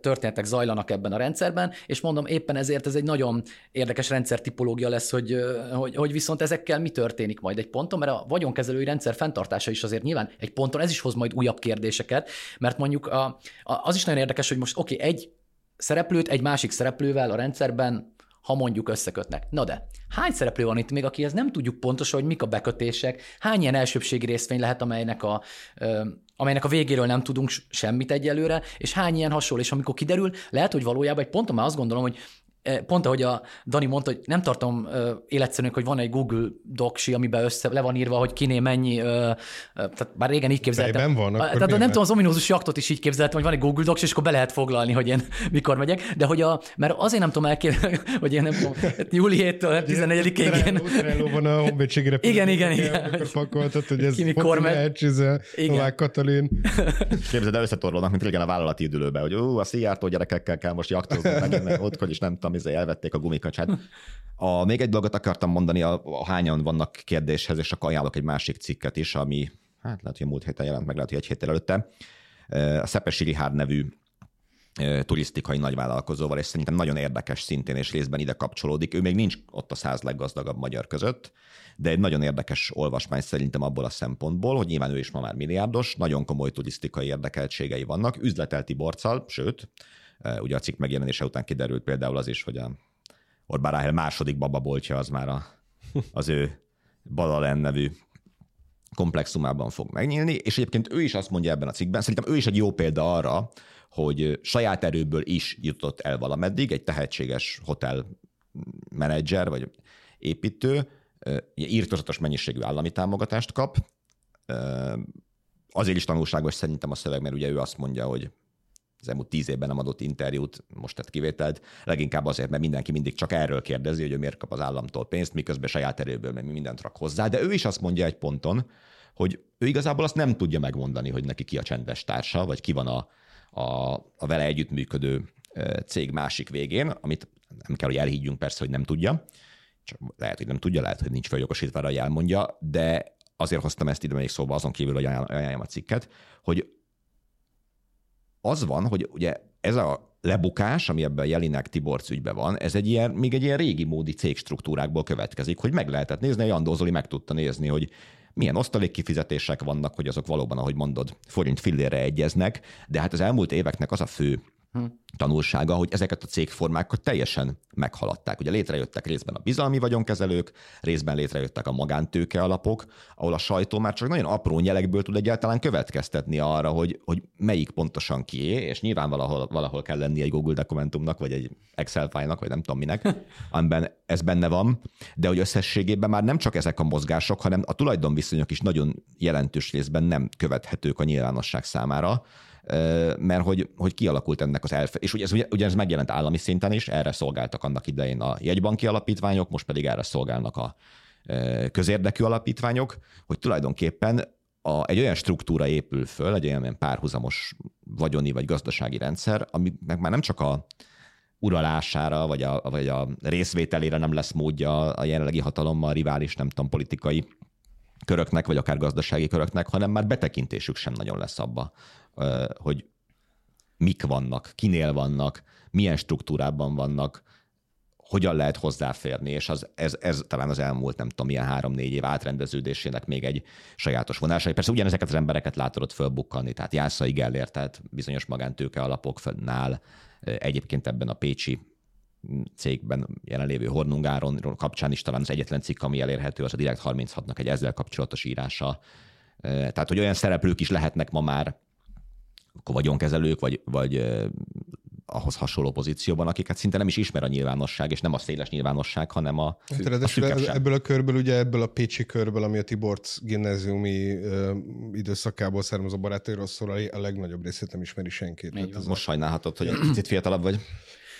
történetek zajlanak ebben a rendszerben, és mondom, éppen ezért ez egy nagyon érdekes rendszertipológia lesz, hogy, hogy, hogy viszont ezekkel mi történik majd egy ponton, mert a vagyonkezelői rendszer fenntartása is azért nyilván egy ponton ez is hoz majd újabb kérdéseket, mert mondjuk a, a, az is nagyon érdekes, hogy most oké, okay, egy szereplőt egy másik szereplővel a rendszerben ha mondjuk összekötnek. Na de, hány szereplő van itt még, akihez nem tudjuk pontosan, hogy mik a bekötések, hány ilyen elsőbségi részvény lehet, amelynek a, ö, amelynek a végéről nem tudunk semmit egyelőre, és hány ilyen hasonló, és amikor kiderül, lehet, hogy valójában egy ponton már azt gondolom, hogy pont ahogy a Dani mondta, hogy nem tartom életszerűnek, hogy van egy Google Docsi, amiben össze le van írva, hogy kiné mennyi, tehát bár régen így képzeltem. van, uh, tehát nem tudom, az ominózus jaktot is így képzeltem, hogy van egy Google Docs, és akkor be lehet foglalni, hogy én mikor megyek, de hogy a, mert azért nem tudom elképzelni, hogy én nem tudom, júli 7-től 14-ig én... van a honvédségére. Igen, igen, igen. Akkor pakoltad, hogy ez Ki mikor megy. Novák Katalin. Képzeld el, összetorlódnak, mint régen a vállalati időlőben, hogy ó, a szijártó gyerekekkel kell most jaktozni, meg otthon is nem tudom, izé elvették a gumikacsát. A, még egy dolgot akartam mondani, a, a hányan vannak kérdéshez, és akkor ajánlok egy másik cikket is, ami hát lehet, hogy a múlt héten jelent meg, lehet, hogy egy héttel előtte. A Szepesi Rihárd nevű turisztikai nagyvállalkozóval, és szerintem nagyon érdekes szintén, és részben ide kapcsolódik. Ő még nincs ott a száz leggazdagabb magyar között, de egy nagyon érdekes olvasmány szerintem abból a szempontból, hogy nyilván ő is ma már milliárdos, nagyon komoly turisztikai érdekeltségei vannak, üzletelti borccal, sőt, Ugye a cikk megjelenése után kiderült például az is, hogy a Orbán Ráhel második bababoltja az már a, az ő Balalen nevű komplexumában fog megnyílni, és egyébként ő is azt mondja ebben a cikkben, szerintem ő is egy jó példa arra, hogy saját erőből is jutott el valameddig, egy tehetséges hotel menedzser vagy építő, írtozatos mennyiségű állami támogatást kap. Azért is tanulságos szerintem a szöveg, mert ugye ő azt mondja, hogy az elmúlt tíz évben nem adott interjút, most tett kivételt, leginkább azért, mert mindenki mindig csak erről kérdezi, hogy ő miért kap az államtól pénzt, miközben saját erőből meg mindent rak hozzá, de ő is azt mondja egy ponton, hogy ő igazából azt nem tudja megmondani, hogy neki ki a csendes társa, vagy ki van a, a, a vele együttműködő cég másik végén, amit nem kell, hogy elhiggyünk persze, hogy nem tudja, csak lehet, hogy nem tudja, lehet, hogy nincs feljogosítva hogy elmondja, de azért hoztam ezt ide még szóba azon kívül, hogy ajánljam a cikket, hogy az van, hogy ugye ez a lebukás, ami ebben a Jelinek Tiborc ügyben van, ez egy ilyen, még egy ilyen régi módi cégstruktúrákból következik, hogy meg lehetett nézni, a Jandó Zoli meg tudta nézni, hogy milyen osztalékkifizetések vannak, hogy azok valóban, ahogy mondod, forint fillére egyeznek, de hát az elmúlt éveknek az a fő. Tanulsága, hogy ezeket a cégformákat teljesen meghaladták. Ugye létrejöttek részben a bizalmi vagyonkezelők, részben létrejöttek a magántőke alapok, ahol a sajtó már csak nagyon apró nyelekből tud egyáltalán következtetni arra, hogy, hogy melyik pontosan kié, és nyilván valahol, valahol kell lenni egy Google dokumentumnak, vagy egy Excel fájlnak, vagy nem tudom minek, amiben ez benne van, de hogy összességében már nem csak ezek a mozgások, hanem a tulajdonviszonyok is nagyon jelentős részben nem követhetők a nyilvánosság számára, mert hogy, hogy kialakult ennek az elfe... És ugye ez, ugye ez megjelent állami szinten is, erre szolgáltak annak idején a jegybanki alapítványok, most pedig erre szolgálnak a közérdekű alapítványok, hogy tulajdonképpen a, egy olyan struktúra épül föl, egy olyan párhuzamos vagyoni vagy gazdasági rendszer, ami meg már nem csak a uralására, vagy a, vagy a részvételére nem lesz módja a jelenlegi hatalommal, rivális, nem tudom, politikai köröknek, vagy akár gazdasági köröknek, hanem már betekintésük sem nagyon lesz abba, hogy mik vannak, kinél vannak, milyen struktúrában vannak, hogyan lehet hozzáférni, és az, ez, ez talán az elmúlt, nem tudom, milyen három-négy év átrendeződésének még egy sajátos vonása. Persze ugyanezeket az embereket látod ott fölbukkanni, tehát Jászai Gellért, tehát bizonyos magántőke alapok fennáll, egyébként ebben a Pécsi cégben jelenlévő Hornungáron kapcsán is talán az egyetlen cikk, ami elérhető, az a Direkt 36-nak egy ezzel kapcsolatos írása. Tehát, hogy olyan szereplők is lehetnek ma már, vagyonkezelők, vagy, vagy ahhoz hasonló pozícióban, akiket szinte nem is ismer a nyilvánosság, és nem a széles nyilvánosság, hanem a, hát, a Ebből a körből, ugye ebből a Pécsi körből, ami a Tiborc gimnáziumi ö, időszakából származó barátairól szól, a legnagyobb részét nem ismeri senki. Most sajnálhatod, hogy egy picit fiatalabb vagy.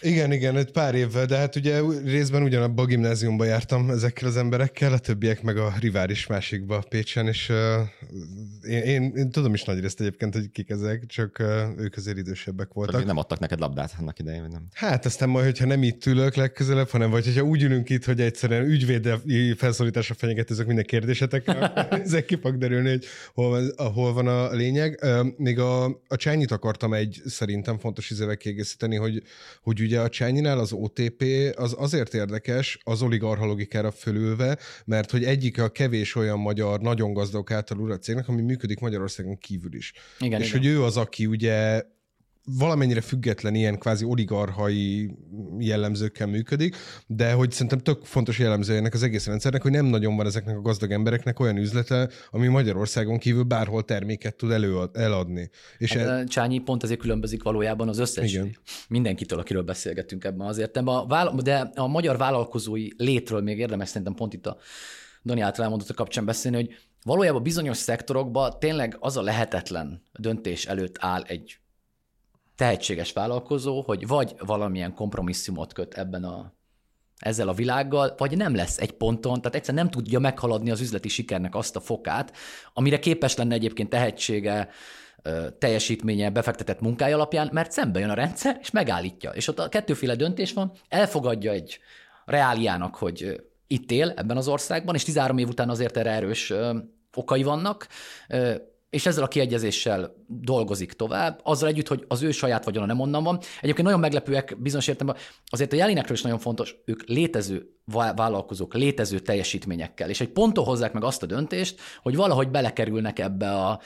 Igen, igen, egy pár évvel, de hát ugye részben ugyanabban a gimnáziumba jártam ezekkel az emberekkel, a többiek meg a rivális másikba Pécsen, és uh, én, én, én, tudom is nagy részt egyébként, hogy kik ezek, csak uh, ők azért idősebbek voltak. Csak nem adtak neked labdát annak idején, vagy nem? Hát aztán majd, hogyha nem itt ülök legközelebb, hanem vagy hogyha úgy ülünk itt, hogy egyszerűen ügyvédi felszólításra fenyegetőzök minden kérdésetekkel, ezek ki fog derülni, hogy hol van, hol van a lényeg. Uh, még a, a csányit akartam egy szerintem fontos izével kiegészíteni, hogy, hogy ugye a Csánynál az OTP az azért érdekes az oligarha logikára fölülve, mert hogy egyik a kevés olyan magyar, nagyon gazdag által urat cégnek, ami működik Magyarországon kívül is. Igen, és igen. hogy ő az, aki ugye valamennyire független ilyen kvázi oligarchai jellemzőkkel működik, de hogy szerintem tök fontos jellemző ennek az egész rendszernek, hogy nem nagyon van ezeknek a gazdag embereknek olyan üzlete, ami Magyarországon kívül bárhol terméket tud elő, eladni. És hát, el... Csányi pont ezért különbözik valójában az összes Igen. mindenkitől, akiről beszélgetünk ebben azért. A vála- de a magyar vállalkozói létről még érdemes szerintem pont itt a Dani által elmondott a kapcsán beszélni, hogy valójában bizonyos szektorokban tényleg az a lehetetlen döntés előtt áll egy tehetséges vállalkozó, hogy vagy valamilyen kompromisszumot köt ebben a ezzel a világgal, vagy nem lesz egy ponton, tehát egyszerűen nem tudja meghaladni az üzleti sikernek azt a fokát, amire képes lenne egyébként tehetsége, teljesítménye, befektetett munkája alapján, mert szembe jön a rendszer, és megállítja. És ott a kettőféle döntés van, elfogadja egy reáliának, hogy itt él ebben az országban, és 13 év után azért erre erős okai vannak, és ezzel a kiegyezéssel dolgozik tovább, azzal együtt, hogy az ő saját vagyona nem onnan van. Egyébként nagyon meglepőek bizonyos értelemben, azért a jelinekről is nagyon fontos, ők létező vállalkozók, létező teljesítményekkel, és egy ponton hozzák meg azt a döntést, hogy valahogy belekerülnek ebbe a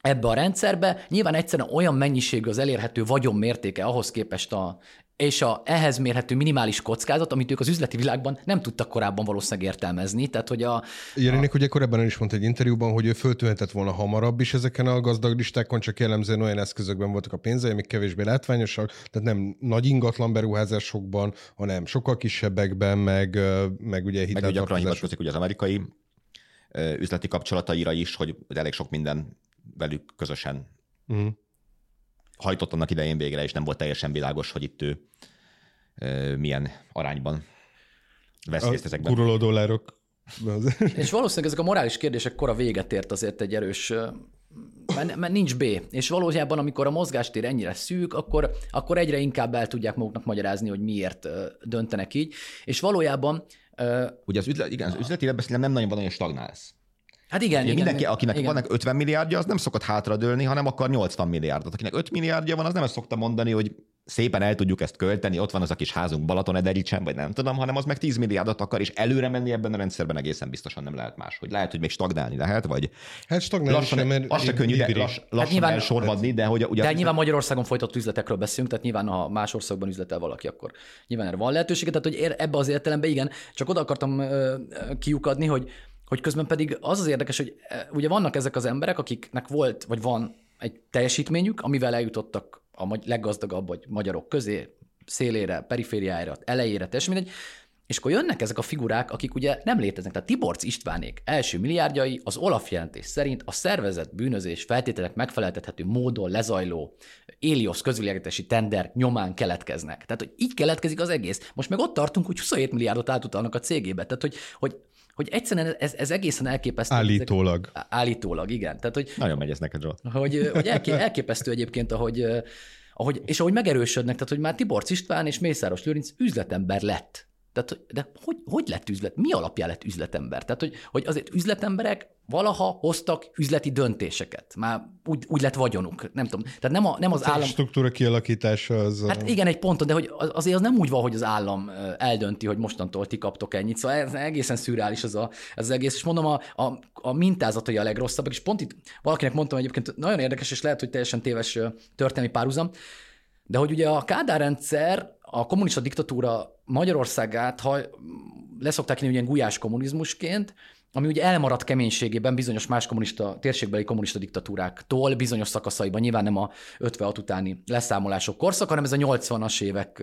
ebbe a rendszerbe. Nyilván egyszerűen olyan mennyiségű az elérhető vagyon mértéke ahhoz képest a és a ehhez mérhető minimális kockázat, amit ők az üzleti világban nem tudtak korábban valószínűleg értelmezni. Tehát, hogy a, Jelenik a... ugye korábban is mondta egy interjúban, hogy ő föltűnhetett volna hamarabb is ezeken a gazdag listákon, csak jellemzően olyan eszközökben voltak a pénzei, amik kevésbé látványosak, tehát nem nagy ingatlan beruházásokban, hanem sokkal kisebbekben, meg, meg ugye hitel. Meg gyakran hivatkozik ugye az amerikai üzleti kapcsolataira is, hogy elég sok minden velük közösen uh-huh hajtott annak idején végre, és nem volt teljesen világos, hogy itt ő milyen arányban vesz részt ezekben. Kuruló dollárok. és valószínűleg ezek a morális kérdések kora véget ért azért egy erős mert, mert nincs B. És valójában, amikor a mozgástér ennyire szűk, akkor, akkor egyre inkább el tudják maguknak magyarázni, hogy miért döntenek így. És valójában... Ugye az, üzlet, igen, az üzleti nem nagyon van, hogy stagnálsz. Hát igen, igen. Mindenki, akinek igen. vannak 50 milliárdja, az nem szokott hátradőlni, hanem akar 80 milliárdot. Akinek 5 milliárdja van, az nem ezt szokta mondani, hogy szépen el tudjuk ezt költeni, ott van az a kis házunk Balaton Edericsen, vagy nem tudom, hanem az meg 10 milliárdot akar, és előre menni ebben a rendszerben egészen biztosan nem lehet más. Hogy lehet, hogy még stagnálni lehet, vagy hát stagnálni lassan, sem, mert az se könnyű, de lass, lassan hát nyilván, elsorvadni, de hogy ugye... De nyilván Magyarországon folytatott üzletekről beszélünk, tehát nyilván ha más országban üzletel valaki, akkor nyilván erre van lehetőség, tehát hogy ebbe az értelemben igen, csak oda akartam kiukadni, hogy hogy közben pedig az az érdekes, hogy e, ugye vannak ezek az emberek, akiknek volt, vagy van egy teljesítményük, amivel eljutottak a leggazdagabb vagy magyarok közé, szélére, perifériájára, elejére, teljesen mindegy, és akkor jönnek ezek a figurák, akik ugye nem léteznek. Tehát Tiborc Istvánék első milliárdjai az Olaf jelentés szerint a szervezett bűnözés feltételek megfeleltethető módon lezajló Éliosz közvilágítási tender nyomán keletkeznek. Tehát, hogy így keletkezik az egész. Most meg ott tartunk, hogy 27 milliárdot átutalnak a cégébe. Tehát, hogy, hogy hogy egyszerűen ez, ez egészen elképesztő. Állítólag. Ezek, állítólag, igen. Tehát, hogy, Nagyon megy ez neked, Zsolt. Hogy, hogy elké, elképesztő egyébként, ahogy, ahogy, és ahogy megerősödnek, tehát hogy már Tiborc István és Mészáros Lőrinc üzletember lett. Tehát, de hogy, hogy lett üzlet? Mi alapján lett üzletember? Tehát, hogy, hogy azért üzletemberek valaha hoztak üzleti döntéseket. Már úgy, úgy lett vagyonuk, nem tudom. Tehát nem, a, nem az állam... A struktúra kialakítása az... Hát igen, egy ponton, de hogy azért az nem úgy van, hogy az állam eldönti, hogy mostantól ti kaptok ennyit. Szóval ez egészen szürreális az, a, ez az egész. És mondom, a, a, a mintázatai a legrosszabbak, és pont itt valakinek mondtam egyébként, nagyon érdekes, és lehet, hogy teljesen téves történelmi párhuzam, de hogy ugye a Kádár rendszer, a kommunista diktatúra Magyarországát, ha leszokták hívni ilyen gulyás kommunizmusként, ami ugye elmaradt keménységében bizonyos más kommunista, térségbeli kommunista diktatúráktól, bizonyos szakaszaiban, nyilván nem a 56 utáni leszámolások korszaka, hanem ez a 80-as évek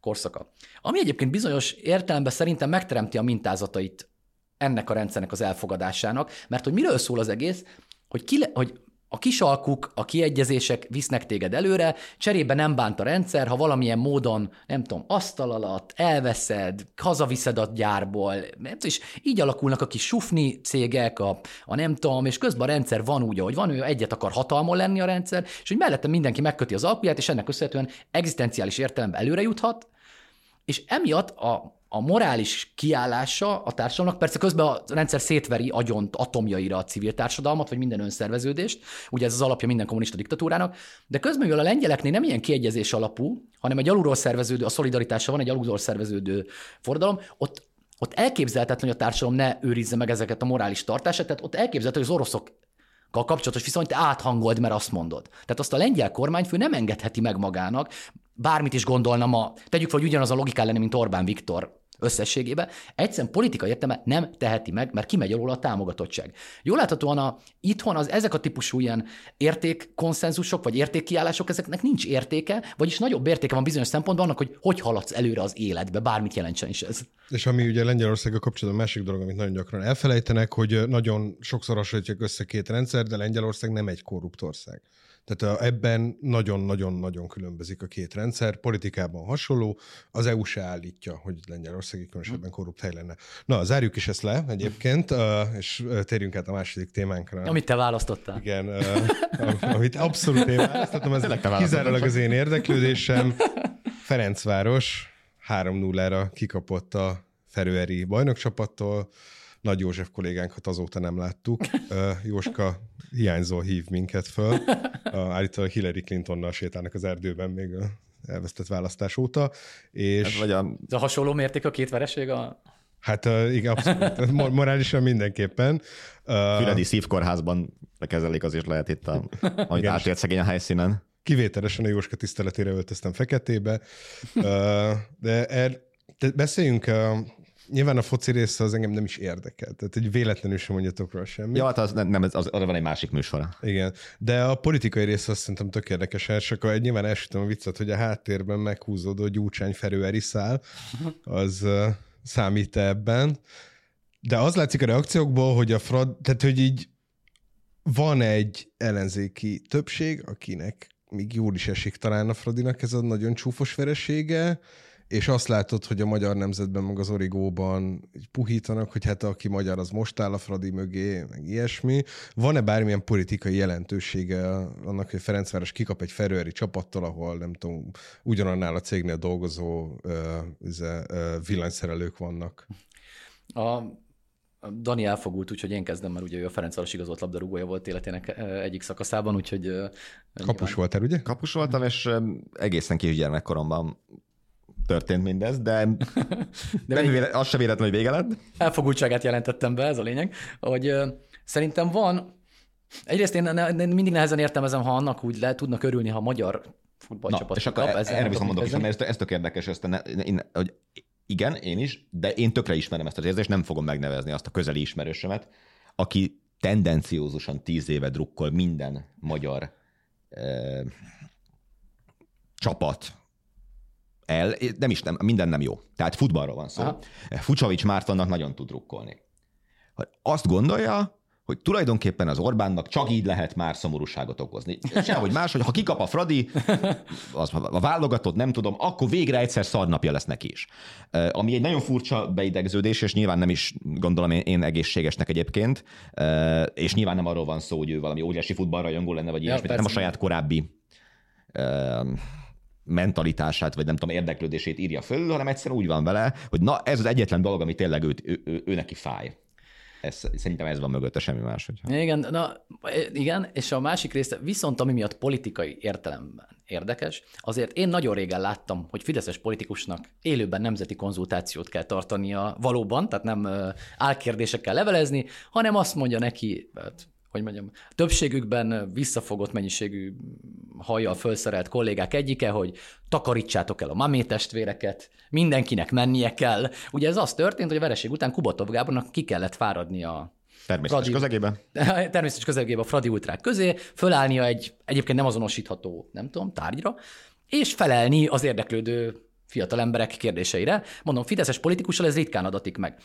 korszaka. Ami egyébként bizonyos értelemben szerintem megteremti a mintázatait ennek a rendszernek az elfogadásának, mert hogy miről szól az egész, hogy, ki le, hogy a kisalkuk, a kiegyezések visznek téged előre, cserébe nem bánt a rendszer, ha valamilyen módon, nem tudom, asztal alatt elveszed, hazaviszed a gyárból, és így alakulnak a kis sufni cégek, a, a nem tudom, és közben a rendszer van úgy, ahogy van, ő egyet akar hatalmon lenni a rendszer, és hogy mellette mindenki megköti az alkuját, és ennek köszönhetően egzisztenciális értelemben előre juthat, és emiatt a, a morális kiállása a társadalomnak, persze közben a rendszer szétveri agyont atomjaira a civil társadalmat, vagy minden önszerveződést, ugye ez az alapja minden kommunista diktatúrának, de közben, mivel a lengyeleknél nem ilyen kiegyezés alapú, hanem egy alulról szerveződő, a szolidaritása van egy alulról szerveződő forradalom, ott ott elképzelhetetlen, hogy a társadalom ne őrizze meg ezeket a morális tartását, tehát ott elképzelhető, hogy az oroszok kapcsolatos viszonyt te áthangold, mert azt mondod. Tehát azt a lengyel kormányfő nem engedheti meg magának, bármit is gondolna ma, tegyük fel, hogy ugyanaz a logika lenne, mint Orbán Viktor összességében, egyszerűen politikai értelme nem teheti meg, mert kimegy alól a támogatottság. Jól láthatóan a, itthon az ezek a típusú ilyen értékkonszenzusok, vagy értékkiállások, ezeknek nincs értéke, vagyis nagyobb értéke van bizonyos szempontban annak, hogy hogy haladsz előre az életbe, bármit jelentsen is ez. És ami ugye Lengyelországgal kapcsolatban másik dolog, amit nagyon gyakran elfelejtenek, hogy nagyon sokszor hasonlítják össze két rendszer, de Lengyelország nem egy korrupt ország. Tehát ebben nagyon-nagyon-nagyon különbözik a két rendszer, politikában hasonló, az EU se állítja, hogy Lengyelország különösebben korrupt hely lenne. Na, zárjuk is ezt le egyébként, és térjünk át a második témánkra. Amit te választottál. Igen, amit abszolút én választottam, ez kizárólag az én érdeklődésem. Ferencváros 3-0-ra kikapott a Ferőeri bajnokcsapattól, nagy József kollégánkat azóta nem láttuk. Jóska hiányzó hív minket föl. Állítólag Hillary Clintonnal sétálnak az erdőben még a elvesztett választás óta. És... Ez, vagy a... Ez a hasonló mérték a két vereség a... Hát igen, abszolút. Morálisan mindenképpen. Füredi szívkórházban kezelik, azért lehet itt, a, amit átélt szegény a helyszínen. Kivételesen a Jóska tiszteletére öltöztem feketébe. De er, beszéljünk Nyilván a foci része az engem nem is érdekel, tehát egy véletlenül sem mondjatok róla semmit. Ja, hát az, nem, az, az, arra van egy másik műsora. Igen, de a politikai része azt szerintem tök érdekes, és akkor egy nyilván elsütöm a viccet, hogy a háttérben meghúzódó gyúcsány ferőeri szál, az uh, számít ebben. De az látszik a reakciókból, hogy a frad, tehát hogy így van egy ellenzéki többség, akinek még jól is esik talán a Fradinak ez a nagyon csúfos veresége, és azt látod, hogy a magyar nemzetben, meg az origóban puhítanak, hogy hát aki magyar, az most áll a Fradi mögé, meg ilyesmi. Van-e bármilyen politikai jelentősége annak, hogy Ferencváros kikap egy ferőeri csapattól, ahol nem tudom, ugyanannál a cégnél dolgozó uh, uh, villanyszerelők vannak? A Dani elfogult, úgyhogy én kezdem, mert ugye ő a Ferencváros igazolt labdarúgója volt életének egyik szakaszában, úgyhogy... Kapus nyilván... voltál, ugye? Kapus voltam, és egészen kis gyermekkoromban történt mindez, de, de nem véle, az se véletlen, hogy vége lett. Elfogultságát jelentettem be, ez a lényeg, hogy szerintem van, egyrészt én mindig nehezen értelmezem, ha annak úgy le tudnak örülni, ha a magyar futballcsapat Na, és akkor kap, erre viszont mondok is, mert ez, ez tök érdekes, ezt én, hogy igen, én is, de én tökre ismerem ezt az érzést, nem fogom megnevezni azt a közeli ismerősömet, aki tendenciózusan tíz éve drukkol minden magyar eh, csapat el, nem is nem, minden nem jó. Tehát futballról van szó. Aha. Fucsavics Mártonnak nagyon tud rukkolni. Azt gondolja, hogy tulajdonképpen az Orbánnak csak így lehet már szomorúságot okozni. Sehogy más, hogy ha kikap a Fradi, az, a válogatott, nem tudom, akkor végre egyszer szarnapja lesz neki is. Ami egy nagyon furcsa beidegződés, és nyilván nem is gondolom én, én egészségesnek egyébként, és nyilván nem arról van szó, hogy ő valami óriási futballrajongó lenne, vagy ilyesmi, ja, nem a saját korábbi mentalitását, vagy nem tudom, érdeklődését írja föl, hanem egyszerűen úgy van vele, hogy na, ez az egyetlen dolog, ami tényleg őt, ő, ő, ő neki fáj. Ez, szerintem ez van mögötte, semmi más. Hogyha... Igen, na, igen, és a másik része, viszont ami miatt politikai értelemben érdekes, azért én nagyon régen láttam, hogy fideszes politikusnak élőben nemzeti konzultációt kell tartania valóban, tehát nem álkérdésekkel levelezni, hanem azt mondja neki, hát hogy mondjam, többségükben visszafogott mennyiségű hajjal felszerelt kollégák egyike, hogy takarítsátok el a mamé testvéreket, mindenkinek mennie kell. Ugye ez az történt, hogy a vereség után Kubatov Gábornak ki kellett fáradni a Természetes Fradi, közegében? Természetes közegében a Fradi ultrák közé, fölállnia egy egyébként nem azonosítható, nem tudom, tárgyra, és felelni az érdeklődő fiatal emberek kérdéseire. Mondom, fideszes politikussal ez ritkán adatik meg.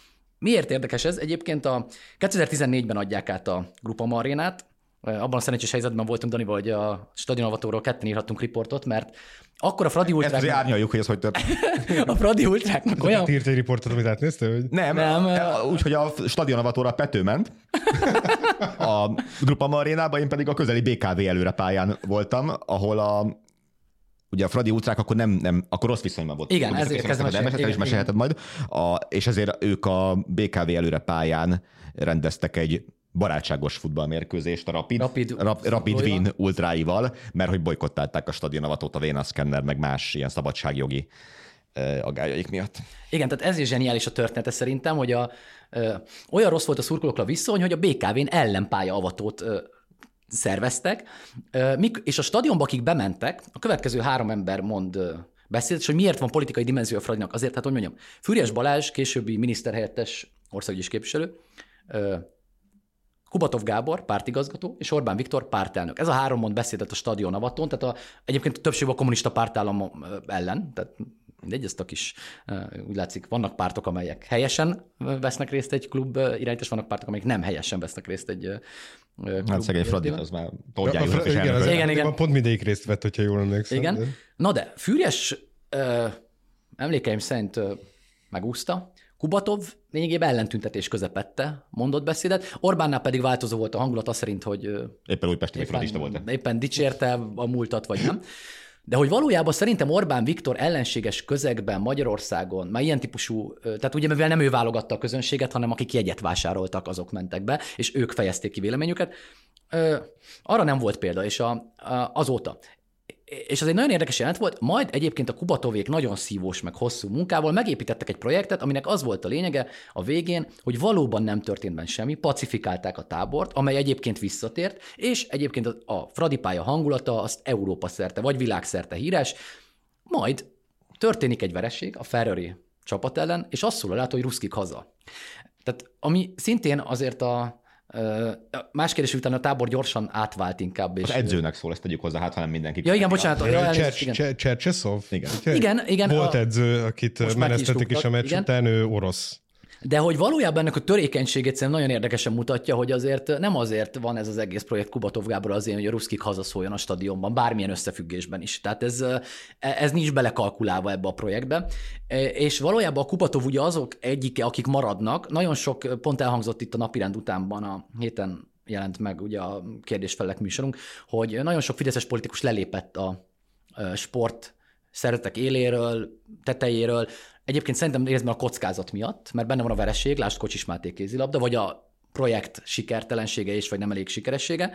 Miért érdekes ez? Egyébként a 2014-ben adják át a Grupa Marénát, abban a szerencsés helyzetben voltunk, Dani, hogy a stadionavatóról ketten írhattunk riportot, mert akkor a Fradi Ultrák... Ezt árnyaljuk, hogy ez hogy történt. a Fradi Ultráknak olyan... Írt egy riportot, amit átnézte? Hogy... Nem, nem. úgyhogy a stadionavatóra Pető ment. a Grupa Marénába, én pedig a közeli BKV előre pályán voltam, ahol a ugye a Fradi ultrák akkor nem, nem akkor rossz viszonyban volt. Igen, ezért kezdem mesélni. Igen, is mesélheted majd. A, és ezért ők a BKV előre pályán rendeztek egy barátságos futballmérkőzést a Rapid, Rapid, Rap, Rapid Wien ultráival, mert hogy bolykottálták a stadionavatót a Véna Scanner, meg más ilyen szabadságjogi agályaik miatt. Igen, tehát ez is zseniális a története szerintem, hogy a, ö, olyan rossz volt a szurkolókra viszony, hogy a BKV-n ellenpálya avatót ö, szerveztek, és a stadionba, akik bementek, a következő három ember mond beszélt, és hogy miért van politikai dimenzió a Fradinak. Azért, hát hogy mondjam, Fűrjes Balázs, későbbi miniszterhelyettes országgyűlés képviselő, Kubatov Gábor, pártigazgató, és Orbán Viktor, pártelnök. Ez a három mond beszédet a stadion avaton, tehát a, egyébként a többség a kommunista pártállam ellen, tehát mindegy, ezt a kis, úgy látszik, vannak pártok, amelyek helyesen vesznek részt egy klub irányítás, vannak pártok, amelyek nem helyesen vesznek részt egy klub Hát szegény Fradi, az már tolják. Ja, igen, az igen, igen. Pont mindegyik részt vett, hogyha jól emlékszem. Igen. De. Na de, Fűrjes emlékeim szerint megúszta, Kubatov lényegében ellentüntetés közepette mondott beszédet, Orbánnál pedig változó volt a hangulat, az szerint, hogy éppen újpesti éppen, volt. Éppen dicsérte a múltat, vagy nem. De hogy valójában szerintem Orbán Viktor ellenséges közegben Magyarországon, már ilyen típusú, tehát ugye mivel nem ő válogatta a közönséget, hanem akik jegyet vásároltak, azok mentek be, és ők fejezték ki véleményüket, arra nem volt példa, és a, a, azóta és az egy nagyon érdekes jelent volt, majd egyébként a Kubatovék nagyon szívós, meg hosszú munkával megépítettek egy projektet, aminek az volt a lényege a végén, hogy valóban nem történt benne semmi, pacifikálták a tábort, amely egyébként visszatért, és egyébként a Fradi pálya hangulata azt Európa szerte, vagy világszerte híres, majd történik egy vereség a Ferrari csapat ellen, és azt szól át, hogy ruszkik haza. Tehát ami szintén azért a, Más kérdés, utána a tábor gyorsan átvált inkább. És... Az edzőnek szól, ezt tegyük hozzá, hát hanem mindenki. Ja, igen, bocsánat. Ja, Csercseszov? Igen. igen, igen. Volt edző, akit menesztették is a meccs után, ő orosz. De hogy valójában ennek a törékenységét szerintem nagyon érdekesen mutatja, hogy azért nem azért van ez az egész projekt Kubatov Gábor azért, hogy a ruszkik hazaszóljon a stadionban, bármilyen összefüggésben is. Tehát ez, ez nincs belekalkulálva ebbe a projektbe. És valójában a Kubatov ugye azok egyike, akik maradnak, nagyon sok pont elhangzott itt a napirend utánban a héten jelent meg ugye a kérdésfelek műsorunk, hogy nagyon sok fideszes politikus lelépett a sport szeretek éléről, tetejéről, Egyébként szerintem részben a kockázat miatt, mert benne van a vereség, lásd Kocsis Máté kézilabda, vagy a projekt sikertelensége is, vagy nem elég sikeressége.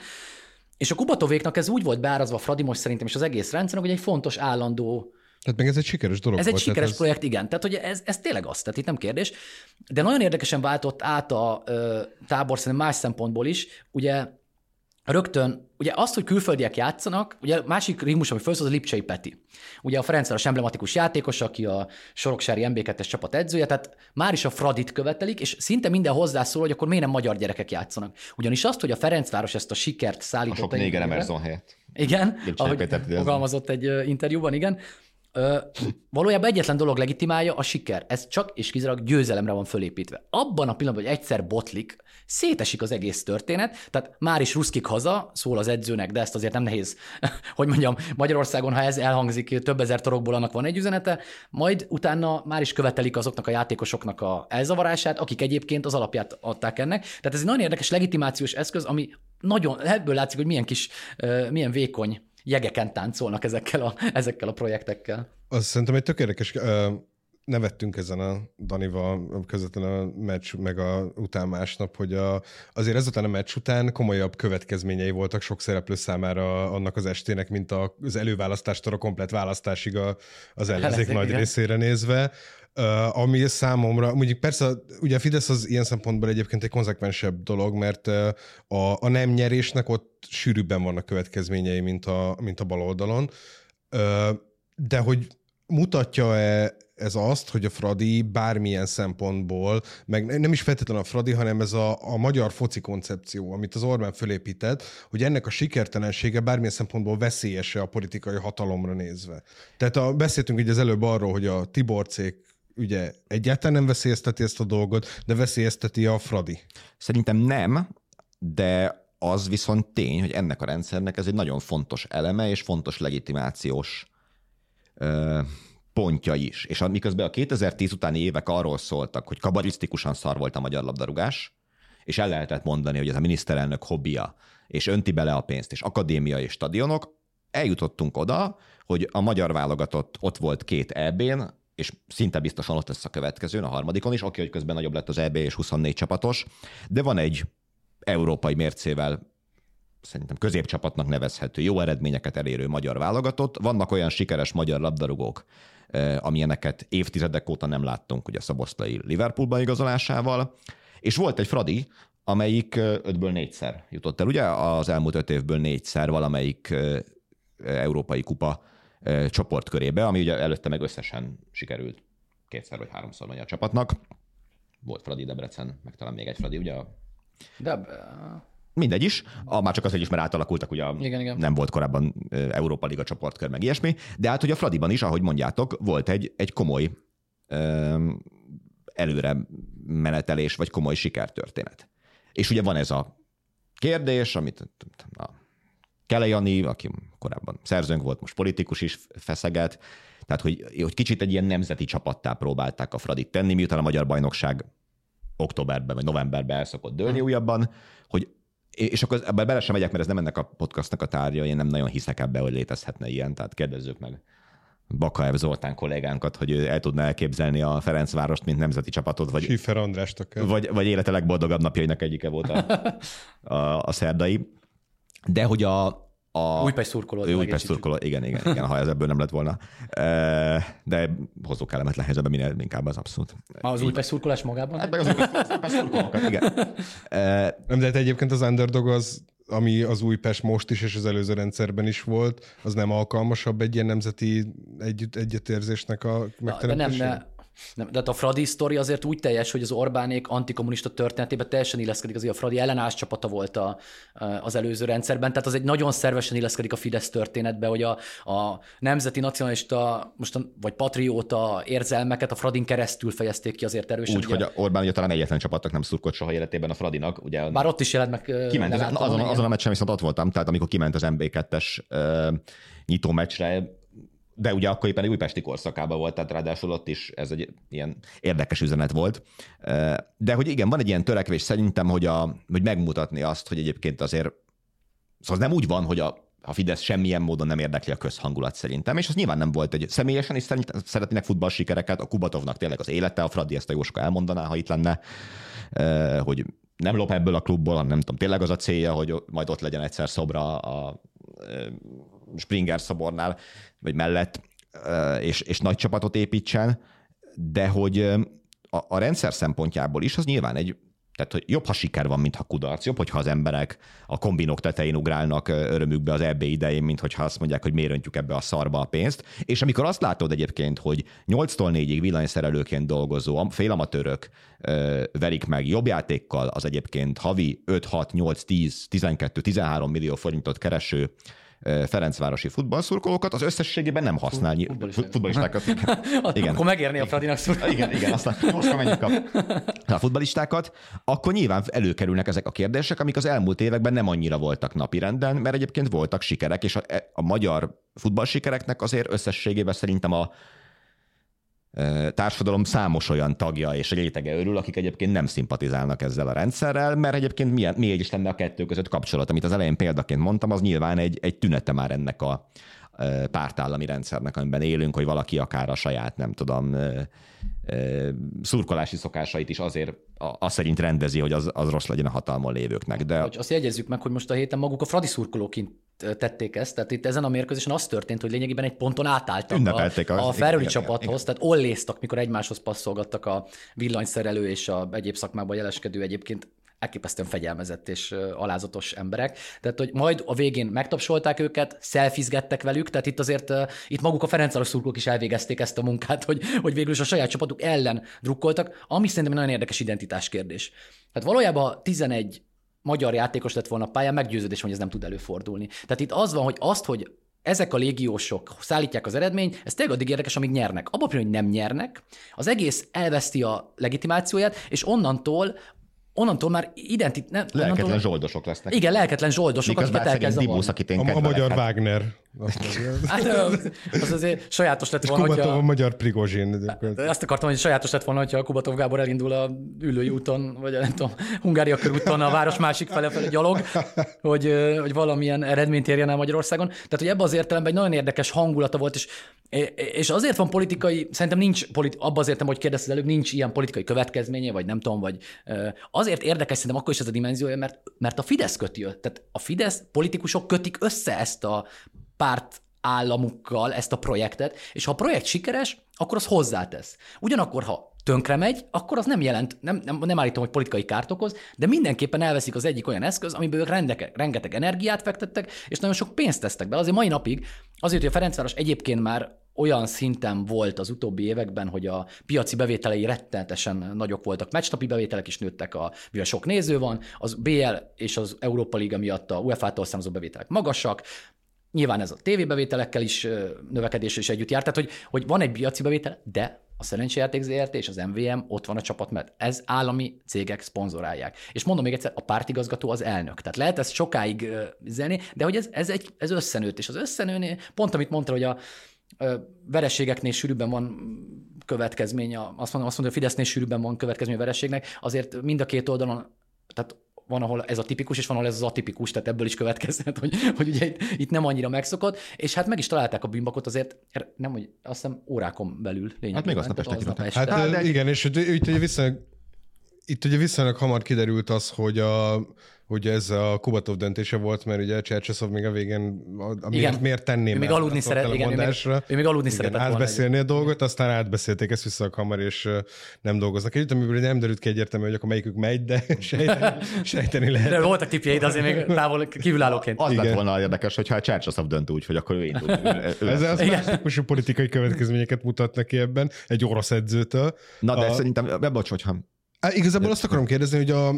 És a Kubatovéknak ez úgy volt beárazva Fradi most szerintem, és az egész rendszer, hogy egy fontos állandó tehát meg ez egy sikeres dolog Ez volt, egy sikeres ez... projekt, igen. Tehát hogy ez, ez tényleg az, tehát itt nem kérdés. De nagyon érdekesen váltott át a ö, tábor szerintem más szempontból is. Ugye rögtön, ugye azt, hogy külföldiek játszanak, ugye másik ritmus, ami felszól, az a Lipcsei Peti. Ugye a Ferencváros emblematikus játékos, aki a Soroksári MB2-es csapat edzője, tehát már is a Fradit követelik, és szinte minden hozzászól, hogy akkor miért nem magyar gyerekek játszanak. Ugyanis azt, hogy a Ferencváros ezt a sikert szállította. A sok néger Emerson helyett. Igen, ahogy fogalmazott egy interjúban, igen. Ö, valójában egyetlen dolog legitimálja a siker. Ez csak és kizárólag győzelemre van fölépítve. Abban a pillanatban, hogy egyszer botlik, szétesik az egész történet, tehát már is ruszkik haza, szól az edzőnek, de ezt azért nem nehéz, hogy mondjam, Magyarországon, ha ez elhangzik, több ezer torokból annak van egy üzenete, majd utána már is követelik azoknak a játékosoknak a elzavarását, akik egyébként az alapját adták ennek. Tehát ez egy nagyon érdekes legitimációs eszköz, ami nagyon, ebből látszik, hogy milyen kis, milyen vékony jegeken táncolnak ezekkel a, ezekkel a projektekkel. Az szerintem egy tök érdekes, nevettünk ezen a Danival közvetlenül a meccs, meg a után másnap, hogy a, azért ezután a meccs után komolyabb következményei voltak sok szereplő számára annak az estének, mint az előválasztástól a komplet választásig a, az ellenzék nagy igen. részére nézve. Ami számomra, mondjuk persze, ugye a Fidesz az ilyen szempontból egyébként egy konzekvensebb dolog, mert a, a nem nyerésnek ott sűrűbben vannak következményei, mint a, mint a bal oldalon. Uh, de hogy mutatja-e ez azt, hogy a Fradi bármilyen szempontból, meg nem is feltétlenül a Fradi, hanem ez a, a magyar foci koncepció, amit az Orbán fölépített, hogy ennek a sikertelensége bármilyen szempontból veszélyese a politikai hatalomra nézve. Tehát a, beszéltünk így az előbb arról, hogy a Tiborcék ugye egyáltalán nem veszélyezteti ezt a dolgot, de veszélyezteti a Fradi. Szerintem nem, de az viszont tény, hogy ennek a rendszernek ez egy nagyon fontos eleme és fontos legitimációs ö, pontja is. És miközben a 2010 utáni évek arról szóltak, hogy kabarisztikusan szar volt a magyar labdarúgás, és el lehetett mondani, hogy ez a miniszterelnök hobbija, és önti bele a pénzt, és akadémia és stadionok, eljutottunk oda, hogy a magyar válogatott ott volt két EB-n, és szinte biztosan ott lesz a következőn, a harmadikon is, oké, hogy közben nagyobb lett az EB és 24 csapatos, de van egy európai mércével szerintem középcsapatnak nevezhető, jó eredményeket elérő magyar válogatott. Vannak olyan sikeres magyar labdarúgók, amilyeneket évtizedek óta nem láttunk, ugye Szaboszlai Liverpoolba igazolásával, és volt egy Fradi, amelyik ötből négyszer jutott el. Ugye az elmúlt öt évből négyszer valamelyik európai kupa csoportkörébe, ami ugye előtte meg összesen sikerült kétszer vagy háromszor magyar csapatnak. Volt Fradi Debrecen, meg talán még egy Fradi, ugye? De Mindegy is, a, már csak azért is, mert átalakultak, ugye Igen, igen. nem volt korábban Európa Liga csoportkör, meg ilyesmi, de hát, hogy a Fradiban is, ahogy mondjátok, volt egy, egy komoly ö, előre menetelés, vagy komoly sikertörténet. És ugye van ez a kérdés, amit a Kelejani, aki korábban szerzőnk volt, most politikus is feszeget, tehát hogy, hogy kicsit egy ilyen nemzeti csapattá próbálták a Fradit tenni, miután a magyar bajnokság októberben vagy novemberben el szokott dőlni újabban, hogy és akkor ebben bele sem megyek, mert ez nem ennek a podcastnak a tárgya, én nem nagyon hiszek ebbe, hogy létezhetne ilyen, tehát kérdezzük meg Bakaev Zoltán kollégánkat, hogy ő el tudna elképzelni a Ferencvárost, mint nemzeti csapatot, vagy, Schiffer Andrást akár. vagy, vagy élete legboldogabb napjainak egyike volt a, a, a szerdai. De hogy a, a Újpest szurkoló. Újpest szurkoló, igen, igen, igen, ha ez ebből nem lett volna. De hozó kellemetlen helyzetben minél inkább az abszolút. Az Újpest szurkolás magában? Hát meg az Újpest szurkolókat, igen. Nem, de hát egyébként az underdog az, ami az Újpest most is, és az előző rendszerben is volt, az nem alkalmasabb egy ilyen nemzeti együtt, egyetérzésnek a megteremtésére? Nem, ne, nem, de hát a Fradi sztori azért úgy teljes, hogy az Orbánék antikommunista történetében teljesen illeszkedik, azért a Fradi ellenállás csapata volt a, az előző rendszerben, tehát az egy nagyon szervesen illeszkedik a Fidesz történetbe, hogy a, a nemzeti nacionalista, most a, vagy patrióta érzelmeket a Fradin keresztül fejezték ki azért erősen. Úgy, ugye, hogy a Orbán ugye talán egyetlen csapatnak nem szurkolt soha életében a Fradinak. Ugye, Bár ott is jelent meg. Kiment, azon, azon a meccsen viszont ott voltam, tehát amikor kiment az MB2-es uh, nyitó meccsre, de ugye akkor éppen egy újpesti korszakában volt, tehát ráadásul ott is ez egy ilyen érdekes üzenet volt. De hogy igen, van egy ilyen törekvés szerintem, hogy, a, hogy megmutatni azt, hogy egyébként azért Szóval nem úgy van, hogy a, a Fidesz semmilyen módon nem érdekli a közhangulat szerintem, és az nyilván nem volt egy személyesen, és szeretnének futball sikereket, a Kubatovnak tényleg az élete, a Fradi ezt a Jóska elmondaná, ha itt lenne, hogy nem lop ebből a klubból, hanem nem tudom, tényleg az a célja, hogy majd ott legyen egyszer szobra a Springer szobornál, vagy mellett, és, és nagy csapatot építsen, de hogy a, a rendszer szempontjából is az nyilván egy, tehát hogy jobb, ha siker van, mint ha kudarc. Jobb, hogyha az emberek a kombinok tetején ugrálnak örömükbe az EB idején, mint hogyha azt mondják, hogy miért öntjük ebbe a szarba a pénzt. És amikor azt látod egyébként, hogy 8-tól 4-ig villanyszerelőként dolgozó félamatőrök verik meg jobb játékkal az egyébként havi 5, 6, 8, 10, 12, 13 millió forintot kereső Ferencvárosi futballszurkolókat, az összességében nem használ futballistákat. igen. Akkor megérni a Fradinak szurkolni. Igen, igen, aztán most menjünk a, a futballistákat, akkor nyilván előkerülnek ezek a kérdések, amik az elmúlt években nem annyira voltak napirenden, mert egyébként voltak sikerek, és a, a magyar futballsikereknek azért összességében szerintem a társadalom számos olyan tagja és rétege örül, akik egyébként nem szimpatizálnak ezzel a rendszerrel, mert egyébként milyen, miért is lenne a kettő között kapcsolat, amit az elején példaként mondtam, az nyilván egy, egy tünete már ennek a pártállami rendszernek, amiben élünk, hogy valaki akár a saját, nem tudom, szurkolási szokásait is azért az szerint rendezi, hogy az, az rossz legyen a hatalmon lévőknek. De... Hogy azt jegyezzük meg, hogy most a héten maguk a fradi szurkolóként tették ezt, tehát itt ezen a mérkőzésen az történt, hogy lényegében egy ponton átálltak Ünnepelték a, a Feröli csapathoz, igen. tehát olléztak, mikor egymáshoz passzolgattak a villanyszerelő és a egyéb szakmában jeleskedő egyébként elképesztően fegyelmezett és alázatos emberek. Tehát, hogy majd a végén megtapsolták őket, szelfizgettek velük, tehát itt azért itt maguk a Ferencváros szurkolók is elvégezték ezt a munkát, hogy, hogy végül is a saját csapatuk ellen drukkoltak, ami szerintem egy nagyon érdekes identitás kérdés. Tehát valójában 11 magyar játékos lett volna pályán, meggyőződés, hogy ez nem tud előfordulni. Tehát itt az van, hogy azt, hogy ezek a légiósok szállítják az eredményt, ez tényleg addig érdekes, amíg nyernek. Abban hogy nem nyernek, az egész elveszti a legitimációját, és onnantól onnantól már identit... Nem, lelketlen onnantól... zsoldosok lesznek. Igen, lelketlen zsoldosok, akiket elkezd Dibusz, akit én a, a magyar Wagner. hát, az azért sajátos lett volna, Kubatov hogyha... a magyar Prigozsin. Azt akartam, hogy sajátos lett volna, hogyha Kubatov Gábor elindul a ülői úton, vagy nem tudom, Hungária körúton a város másik fele felé gyalog, hogy, hogy valamilyen eredményt érjen el Magyarországon. Tehát, hogy ebben az értelemben egy nagyon érdekes hangulata volt, és, és azért van politikai, szerintem nincs, politi- abban az értem, hogy kérdezted előbb, nincs ilyen politikai következménye, vagy nem tudom, vagy azért érdekes szerintem akkor is ez a dimenziója, mert, mert a Fidesz köti, tehát a Fidesz politikusok kötik össze ezt a párt államukkal ezt a projektet, és ha a projekt sikeres, akkor az hozzátesz. Ugyanakkor, ha tönkre megy, akkor az nem jelent, nem, nem, nem állítom, hogy politikai kárt okoz, de mindenképpen elveszik az egyik olyan eszköz, amiből ők rendeke, rengeteg energiát fektettek, és nagyon sok pénzt tesztek be. Azért mai napig, azért, hogy a Ferencváros egyébként már olyan szinten volt az utóbbi években, hogy a piaci bevételei rettenetesen nagyok voltak, meccsnapi bevételek is nőttek, a, mivel sok néző van, az BL és az Európa Liga miatt a UEFA-tól származó bevételek magasak, Nyilván ez a tévébevételekkel is növekedés is együtt jár, tehát hogy, hogy van egy piaci bevétel, de a Szerencsejáték ZRT és az MVM ott van a csapat mert Ez állami cégek szponzorálják. És mondom még egyszer, a pártigazgató az elnök. Tehát lehet ezt sokáig üzenni, de hogy ez, ez, egy, ez összenőtt. És az összenőnél, pont amit mondta, hogy a, vereségeknél sűrűbben van következmény, azt mondom, azt mondom, hogy a Fidesznél sűrűbben van következmény a vereségnek, azért mind a két oldalon, tehát van, ahol ez a tipikus, és van, ahol ez az atipikus, tehát ebből is következhet, hogy, hogy ugye itt, itt, nem annyira megszokott, és hát meg is találták a bűnbakot azért, nem, hogy azt hiszem órákon belül lényegében. Hát még aznap este. Aznap este. Hát, hát de... igen, és itt, itt ugye viszonylag itt ugye viszonylag hamar kiderült az, hogy a hogy ez a Kubatov döntése volt, mert ugye Csercseszov még a végén a, igen. miért, miért tenném ő még aludni szeret, igen, ő még, ő még aludni igen, szeretett átbeszélni a dolgot, aztán átbeszélték ezt vissza a kamar, és nem dolgoznak együtt, amiből nem derült ki egyértelmű, hogy akkor melyikük megy, de sejteni, sejteni lehet. De voltak tipjeid azért még távol kívülállóként. Az igen. lett volna érdekes, hogyha a Csercseszov dönt úgy, hogy akkor ő indul. Ez az más politikai következményeket mutat neki ebben, egy orosz edzőtől. Na de a... szerintem, bocs, hogyha Igazából azt akarom kérdezni, hogy a,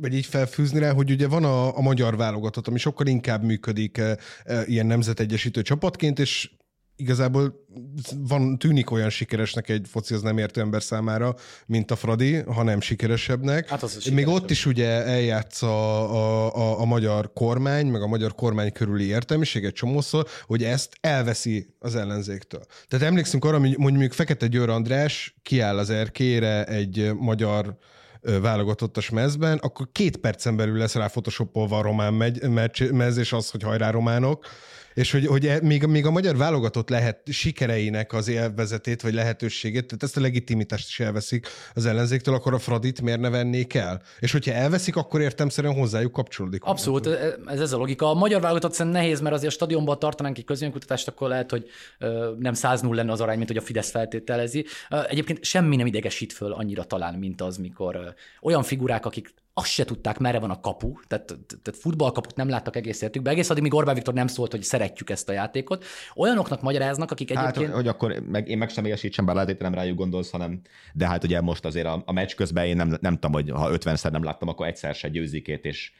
vagy így felfűzni rá, hogy ugye van a, a magyar válogatott, ami sokkal inkább működik e, e, ilyen nemzetegyesítő csapatként, és igazából van, tűnik olyan sikeresnek egy foci az nem értő ember számára, mint a Fradi, ha nem sikeresebbnek. Hát az sikeresebb. Még ott is ugye eljátsz a, a, a, a magyar kormány, meg a magyar kormány körüli értelmiség egy csomószor, hogy ezt elveszi az ellenzéktől. Tehát emlékszünk arra, hogy mondjuk Fekete Győr András kiáll az erkére egy magyar válogatottas mezben, akkor két percen belül lesz rá photoshopolva a román megy, mez, és az, hogy hajrá románok, és hogy, hogy e, még, még a magyar válogatott lehet sikereinek az élvezetét, vagy lehetőségét, tehát ezt a legitimitást is elveszik az ellenzéktől, akkor a Fradit miért ne vennék el? És hogyha elveszik, akkor értemszerűen hozzájuk kapcsolódik. Abszolút, ez, ez a logika. A magyar válogatott szerintem nehéz, mert azért a stadionban tartanánk egy közönkutatást, akkor lehet, hogy nem 100 0 lenne az arány, mint hogy a Fidesz feltételezi. Egyébként semmi nem idegesít föl annyira talán, mint az, mikor olyan figurák, akik azt se tudták, merre van a kapu, tehát, tehát futballkaput nem láttak egész életükben. Egész addig, míg Orbán Viktor nem szólt, hogy szeretjük ezt a játékot. Olyanoknak magyaráznak, akik hát, egyébként... Hát, hogy akkor meg, én meg személyesítsem, bár lehet, hogy nem rájuk gondolsz, hanem de hát ugye most azért a, a meccs közben én nem, nem tudom, hogy ha 50-szer nem láttam, akkor egyszer se győzikét, és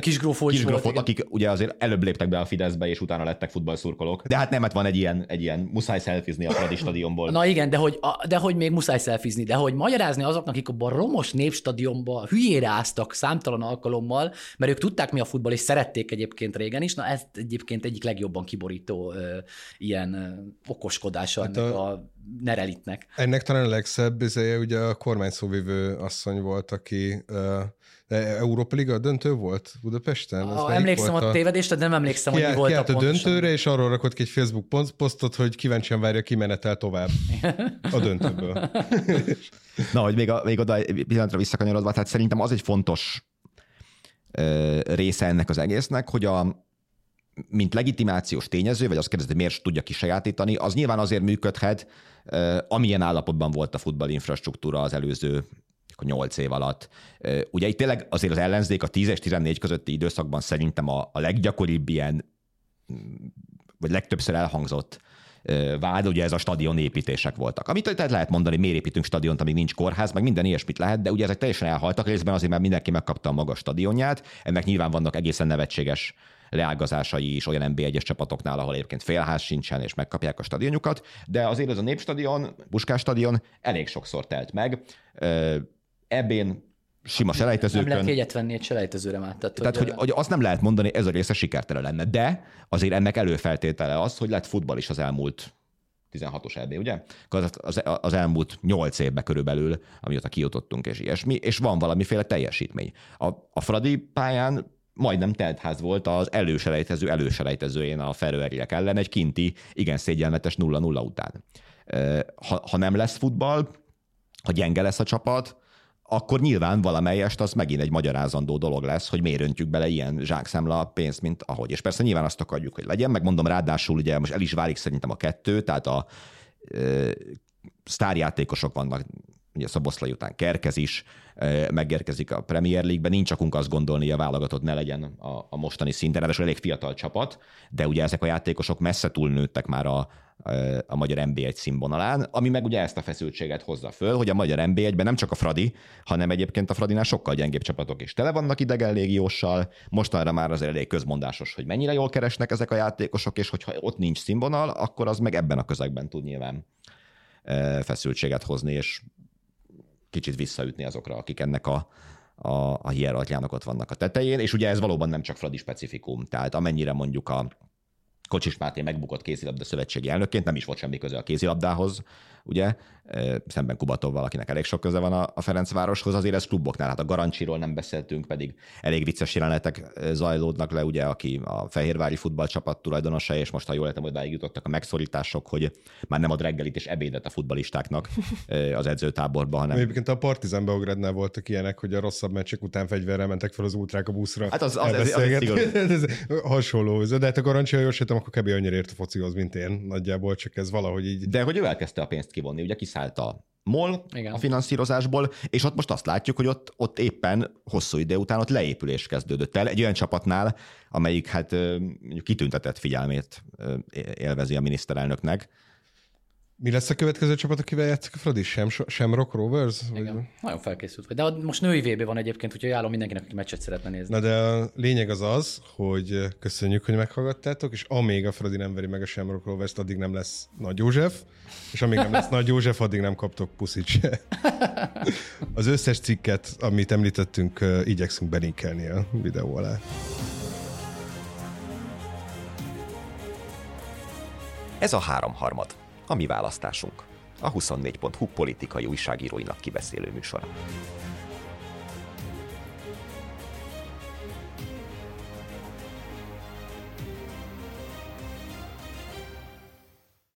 Kisgrófó is volt, akik ugye azért előbb léptek be a Fideszbe, és utána lettek futballszurkolók. De hát nem, hát van egy ilyen, egy ilyen muszáj szelfizni a Fradi stadionból. Na igen, de hogy, de hogy még muszáj szelfizni, de hogy magyarázni azoknak, akik abban a romos népstadionban hülyére áztak számtalan alkalommal, mert ők tudták mi a futball, és szerették egyébként régen is, na ez egyébként egyik legjobban kiborító ö, ilyen ö, okoskodása hát ennek a, a nerelitnek. Ennek talán a legszebb ugye a kormány szóvivő asszony volt, aki ö, Európa Liga döntő volt Budapesten? A, emlékszem volt a, a tévedést, de nem emlékszem, hogy mi volt a, a döntőre, és arról rakott ki egy Facebook posztot, hogy kíváncsian várja, kimenetel tovább a döntőből. Na, hogy még, a, még oda pillanatra visszakanyarodva, tehát szerintem az egy fontos ö, része ennek az egésznek, hogy a, mint legitimációs tényező, vagy azt kérdezed, hogy miért tudja kisajátítani, az nyilván azért működhet, amilyen állapotban volt a futballinfrastruktúra az előző akkor 8 év alatt. Ugye itt tényleg azért az ellenzék a 10 és 14 közötti időszakban szerintem a, a leggyakoribb ilyen, vagy legtöbbször elhangzott vád, ugye ez a stadion építések voltak. Amit tehát lehet mondani, miért építünk stadiont, amíg nincs kórház, meg minden ilyesmit lehet, de ugye ezek teljesen elhaltak részben azért, mert mindenki megkapta a magas stadionját. Ennek nyilván vannak egészen nevetséges leágazásai is olyan NB1-es csapatoknál, ahol egyébként félház sincsen, és megkapják a stadionjukat, de azért ez a Népstadion, Buskás stadion elég sokszor telt meg ebén sima selejtezőkön. Nem lehet jegyet venni egy selejtezőre már. Tehát, tehát hogy, hogy, hogy azt nem lehet mondani, ez a része sikertelen lenne. De azért ennek előfeltétele az, hogy lett futball is az elmúlt 16-os EB, ugye? Az, az, az elmúlt 8 évben körülbelül, amióta kijutottunk és ilyesmi, és van valamiféle teljesítmény. A, a Fradi pályán majdnem teltház volt az előselejtező előselejtezőjén a Ferőeriek ellen egy kinti, igen szégyenletes 0-0 után. Ha, ha nem lesz futball, ha gyenge lesz a csapat, akkor nyilván valamelyest az megint egy magyarázandó dolog lesz, hogy miért öntjük bele ilyen zsákszámla pénzt, mint ahogy. És persze nyilván azt akarjuk, hogy legyen, meg mondom ráadásul ugye most el is válik szerintem a kettő, tehát a sztárjátékosok vannak, ugye Szoboszlai után Kerkez is, megérkezik a Premier League-be, nincs akunk azt gondolni, a válogatott ne legyen a, a mostani szinten, ráadásul elég fiatal csapat, de ugye ezek a játékosok messze túlnőttek már a, a magyar NB1 színvonalán, ami meg ugye ezt a feszültséget hozza föl, hogy a magyar NB1-ben nem csak a Fradi, hanem egyébként a Fradinál sokkal gyengébb csapatok is tele vannak idegen légióssal, mostanra már az elég közmondásos, hogy mennyire jól keresnek ezek a játékosok, és hogyha ott nincs színvonal, akkor az meg ebben a közegben tud nyilván feszültséget hozni, és kicsit visszaütni azokra, akik ennek a, a, a hierarchiának ott vannak a tetején, és ugye ez valóban nem csak Fradi specifikum, tehát amennyire mondjuk a Kocsis Máté megbukott kézilabda szövetségi elnökként, nem is volt semmi köze a kézilabdához, ugye, szemben Kubatovval, akinek elég sok köze van a Ferencvároshoz, azért ez kluboknál, hát a Garancsiról nem beszéltünk, pedig elég vicces jelenetek zajlódnak le, ugye, aki a Fehérvári futballcsapat tulajdonosa, és most, ha jól értem, hogy jutottak a megszorítások, hogy már nem ad reggelit és ebédet a futbalistáknak az edzőtáborba, hanem... Egyébként a Partizan Beogradnál voltak ilyenek, hogy a rosszabb meccsek után fegyverrel mentek fel az útrák a buszra. Hát az, az, az, az, az, az hasonló, de hát a Garancsi, ha jól akkor kb. annyira ért a focihoz, mint én nagyjából, csak ez valahogy így... De hogy ő elkezdte a pénzt kivonni, ugye kiszállt a MOL Igen. a finanszírozásból, és ott most azt látjuk, hogy ott, ott éppen hosszú idő után ott leépülés kezdődött el egy olyan csapatnál, amelyik hát kitüntetett figyelmét élvezi a miniszterelnöknek, mi lesz a következő csapat, akivel játszik a Fradi? Sem, sem Rock Rovers? Igen. Vagy... Nagyon felkészült vagy. De most női VB van egyébként, úgyhogy ajánlom mindenkinek, aki meccset szeretne nézni. Na de a lényeg az az, hogy köszönjük, hogy meghallgattátok, és amíg a Fradi nem veri meg a Rock Rovers-t, addig nem lesz Nagy József, és amíg nem lesz Nagy József, addig nem kaptok puszit se. Az összes cikket, amit említettünk, igyekszünk belinkelni a videó alá. Ez a háromharmad a mi választásunk. A 24.hu politikai újságíróinak kibeszélő műsora.